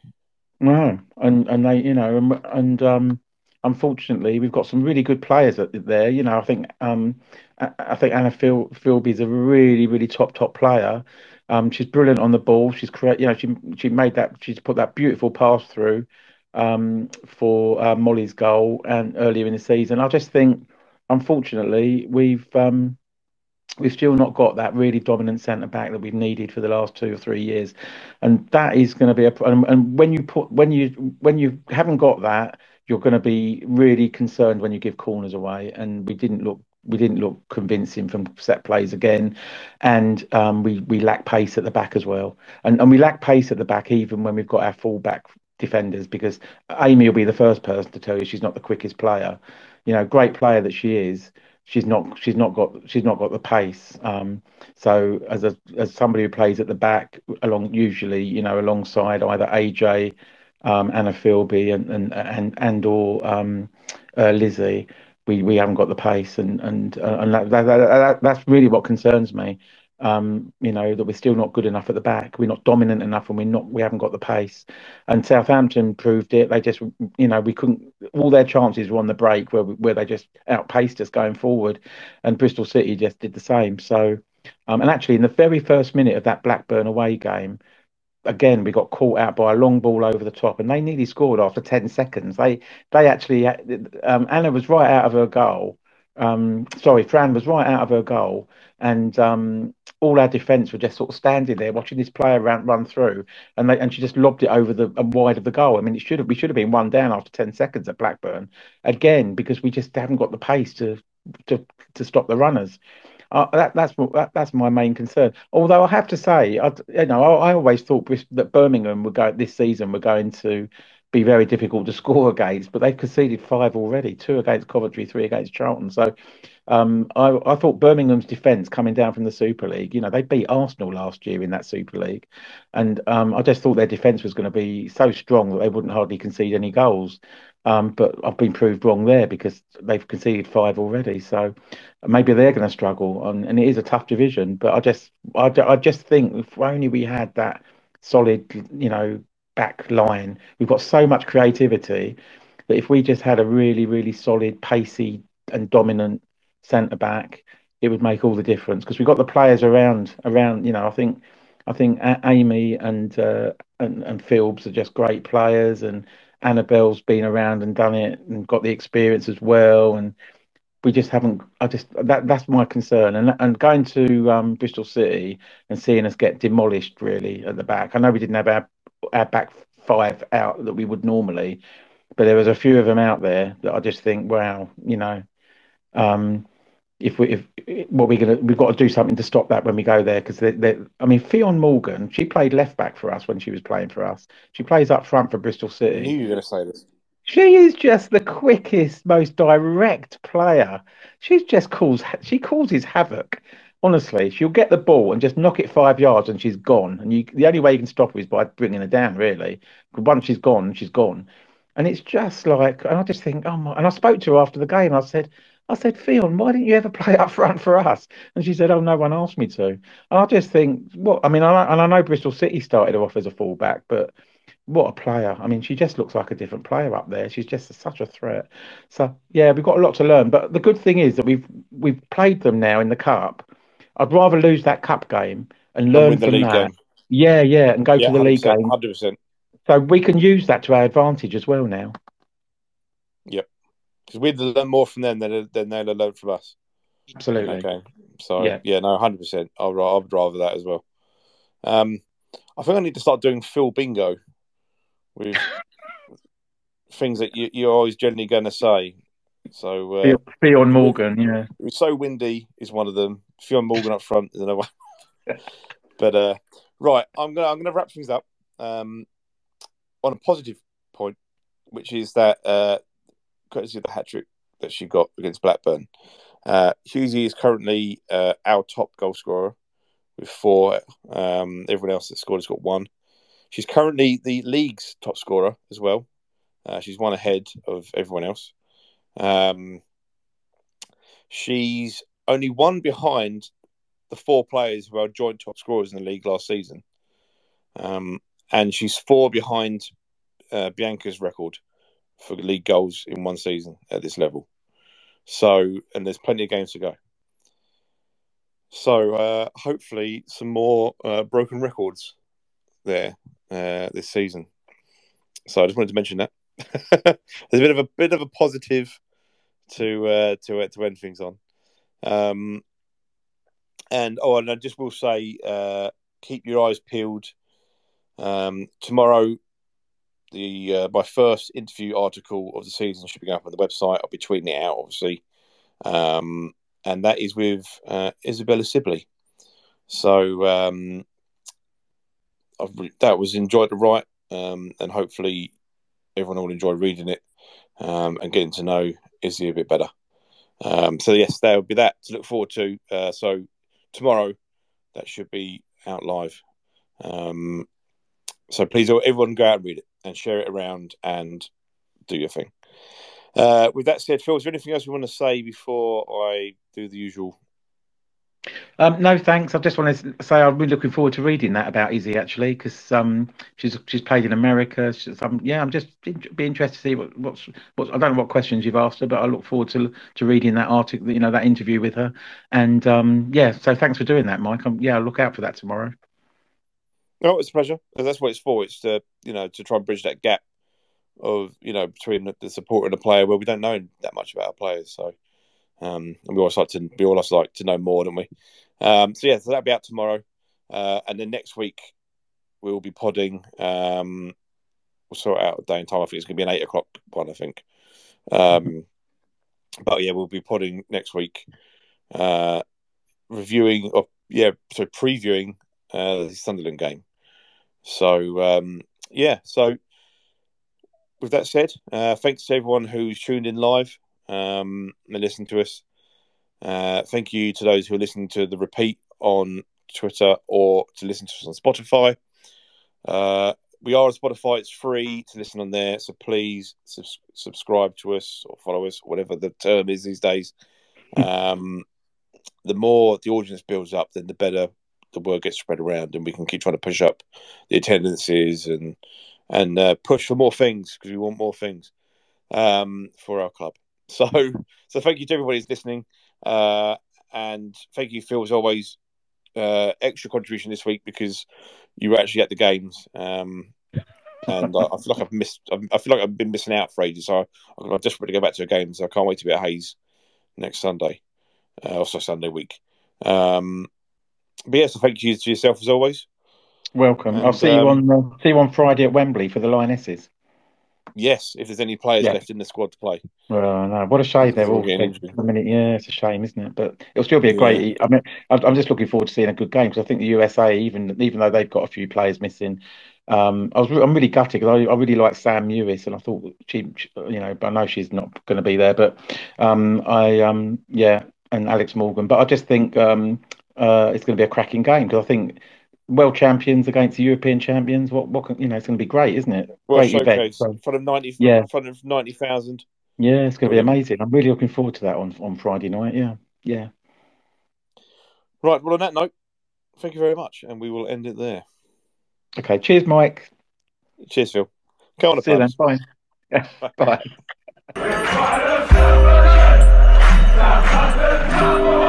No, and and they, you know, and, and um, unfortunately, we've got some really good players there. You know, I think um, I, think Anna Phil Filbey's a really, really top top player. Um, she's brilliant on the ball. She's correct. You know, she she made that. She's put that beautiful pass through um, for uh, Molly's goal and earlier in the season. I just think, unfortunately, we've um, we've still not got that really dominant centre back that we've needed for the last two or three years, and that is going to be a. And, and when you put when you when you haven't got that, you're going to be really concerned when you give corners away. And we didn't look we didn't look convincing from set plays again, and um, we we lack pace at the back as well, and and we lack pace at the back even when we've got our full back defenders because Aimee will be the first person to tell you she's not the quickest player. You know, great player that she is, she's not she's not got she's not got the pace. Um, so as a as somebody who plays at the back along usually you know alongside either AJ, um, Anna Filbey and and and and or um, uh, Lizzie, we we haven't got the pace and and uh, and that, that, that, that's really what concerns me um, you know that we're still not good enough at the back. We're not dominant enough, and we're not. We haven't got the pace. And Southampton proved it. They just, you know, we couldn't. All their chances were on the break, where where they just outpaced us going forward, and Bristol City just did the same. So, um, and actually, in the very first minute of that Blackburn away game, again we got caught out by a long ball over the top, and they nearly scored after ten seconds. They they actually um, Anna was right out of her goal. Um, sorry, Fran was right out of her goal, and um, all our defence were just sort of standing there watching this player run, run through, and they, and she just lobbed it over the and wide of the goal. I mean, it should have we should have been one down after ten seconds at Blackburn again because we just haven't got the pace to to to stop the runners. Uh, that, that's that, that's my main concern. Although I have to say, I, you know, I, I always thought that Birmingham would go this season. We're going to be very difficult to <laughs> score against, but they've conceded five already, two against Coventry, three against Charlton. So um, I, I, thought Birmingham's defence coming down from the Super League, you know, they beat Arsenal last year in that Super League. And um, I just thought their defence was going to be so strong that they wouldn't hardly concede any goals. Um, but I've been proved wrong there because they've conceded five already. So maybe they're going to struggle. And, and, it is a tough division. But I just, I, I just think if only we had that solid, you know, back line, we've got so much creativity that if we just had a really, really solid, pacey and dominant centre back, it would make all the difference because we've got the players around around. You know, I think I think Aimee and uh, and and Philbs are just great players, and Annabel's been around and done it and got the experience as well, and we just haven't. I just that that's my concern, and and going to um, Bristol City and seeing us get demolished really at the back. I know we didn't have our our back five out that we would normally, but there was a few of them out there that I just think, wow, you know, um, if we if what we're gonna we've got to do something to stop that when we go there because they, they, I mean Ffion Morgan she played left back for us when she was playing for us she plays up front for Bristol City. I knew you were going to say this. She is just the quickest, most direct player. She's just calls she causes havoc. Honestly, she'll get the ball and just knock it five yards and she's gone. And you, the only way you can stop her is by bringing her down. Really, once she's gone, she's gone. And it's just like, and I just think, oh my! And I spoke to her after the game. I said, I said, Ffion, why didn't you ever play <laughs> up front for us? And she said, Oh, no one asked me to. And I just think, what? I mean, I, and I know Bristol City started her off as a fullback, but what a player! I mean, she just looks like a different player up there. She's just such a threat. So yeah, we've got a lot to learn. But the good thing is that we've we've played them now in the cup. I'd rather lose that cup game and learn and from that. Game. Yeah, yeah, and go yeah, to the league game. Hundred percent. So we can use that to our advantage as well now. Because we'd learn more from them than than they'd learn from us. Absolutely. Okay. So yeah, yeah no, hundred percent. I would rather that as well. Um, I think I need to start doing Phil bingo with <laughs> things that you, you're always generally going to say. So uh, Ffion Morgan, yeah, it was so windy is one of them. Ffion Morgan up front is another one. <laughs> but uh, right, I'm gonna I'm gonna wrap things up um, on a positive point, which is that uh, courtesy of the hat trick that she got against Blackburn. Uh, is currently uh, our top goal scorer with four. Um, everyone else that scored has got one. She's currently the league's top scorer as well. Uh, she's one ahead of everyone else. Um, she's only one behind the four players who are joint top scorers in the league last season. Um, and she's four behind uh, Bianca's record for league goals in one season at this level. So, and there's plenty of games to go. So, uh, hopefully, some more uh, broken records there uh, this season. So, I just wanted to mention that. <laughs> there's a bit of a bit of a positive to uh, to to end things on. Um, and oh, and I just will say, uh, keep your eyes peeled. Um, tomorrow, the uh, my first interview article of the season should be going up on the website. I'll be tweeting it out, obviously, um, and that is with uh, Isabella Sibley. So um, re- that was enjoyed to write, um, and hopefully everyone will enjoy reading it um, and getting to know Izzy a bit better. Um, so yes, there will be that to look forward to. Uh, so tomorrow, that should be out live. Um, so please, everyone, go out and read it and share it around and do your thing. Uh, with that said, Phil, is there anything else you want to say before I do the usual um, no, thanks. I just want to say I'm really looking forward to reading that about Izzy actually, because um, she's she's played in America. She's, um, yeah, I'm just be interested to see what, what's what's. I don't know what questions you've asked her, but I look forward to to reading that article, you know, that interview with her. And um, yeah, so thanks for doing that, Mike. I'm, yeah, I'll look out for that tomorrow. No, it's a pleasure. That's what it's for. It's to you know to try and bridge that gap of you know between the supporter and the player where we don't know that much about our players. So um, and we always like to we always like to know more, don't we? Um, so yeah, so that'll be out tomorrow, uh, and then next week we'll be podding. Um, we'll sort out a day and time. I think it's going to be an eight o'clock one. I think. Um, but yeah, we'll be podding next week, uh, reviewing or yeah, so previewing uh, the Sunderland game. So um, yeah, so with that said, uh, thanks to everyone who's tuned in live um, and listen to us. Uh, thank you to those who are listening to the repeat on Twitter or to listen to us on Spotify. Uh, we are on Spotify. It's free to listen on there. So please subscribe to us or follow us, whatever the term is these days. <laughs> Um, the more the audience builds up, then the better the word gets spread around, and we can keep trying to push up the attendances and and uh, push for more things because we want more things um, for our club. <laughs> So, so thank you to everybody who's listening, uh, and thank you, Phil, as always. Uh, extra contribution this week because you were actually at the games, um, and I, I, feel like I've missed. I feel like I've been missing out for ages. So I, I'm desperate to go back to a game. So I can't wait to be at Hayes next Sunday, uh, also Sunday week. Um, but yeah, so thank you to yourself as always. Welcome. And, I'll see um, you on uh, see you on Friday at Wembley for the Lionesses. Yes, if there's any players yeah. left in the squad to play. Well, no, what a shame they're all. I mean, yeah, it's a shame, isn't it? But it'll still be a great. Yeah. I mean, I'm just looking forward to seeing a good game because I think the USA, even even though they've got a few players missing, um, I was I'm really gutted because I, I really like Sam Mewis and I thought she, you know, but I know she's not going to be there, but um, I um, yeah, and Alex Morgan, but I just think um, uh, it's going to be a cracking game because I think world champions against European champions. What what can, you know? It's going to be great, isn't it? Well, great event in front of ninety. Yeah. in front of ninety thousand. Yeah, it's going to be amazing. I'm really looking forward to that on on Friday night. Yeah, yeah. Right. Well, on that note, thank you very much, and we will end it there. Okay. Cheers, Mike. Cheers, Phil. Come on, see you then. <laughs> Bye. Bye. Bye. <laughs>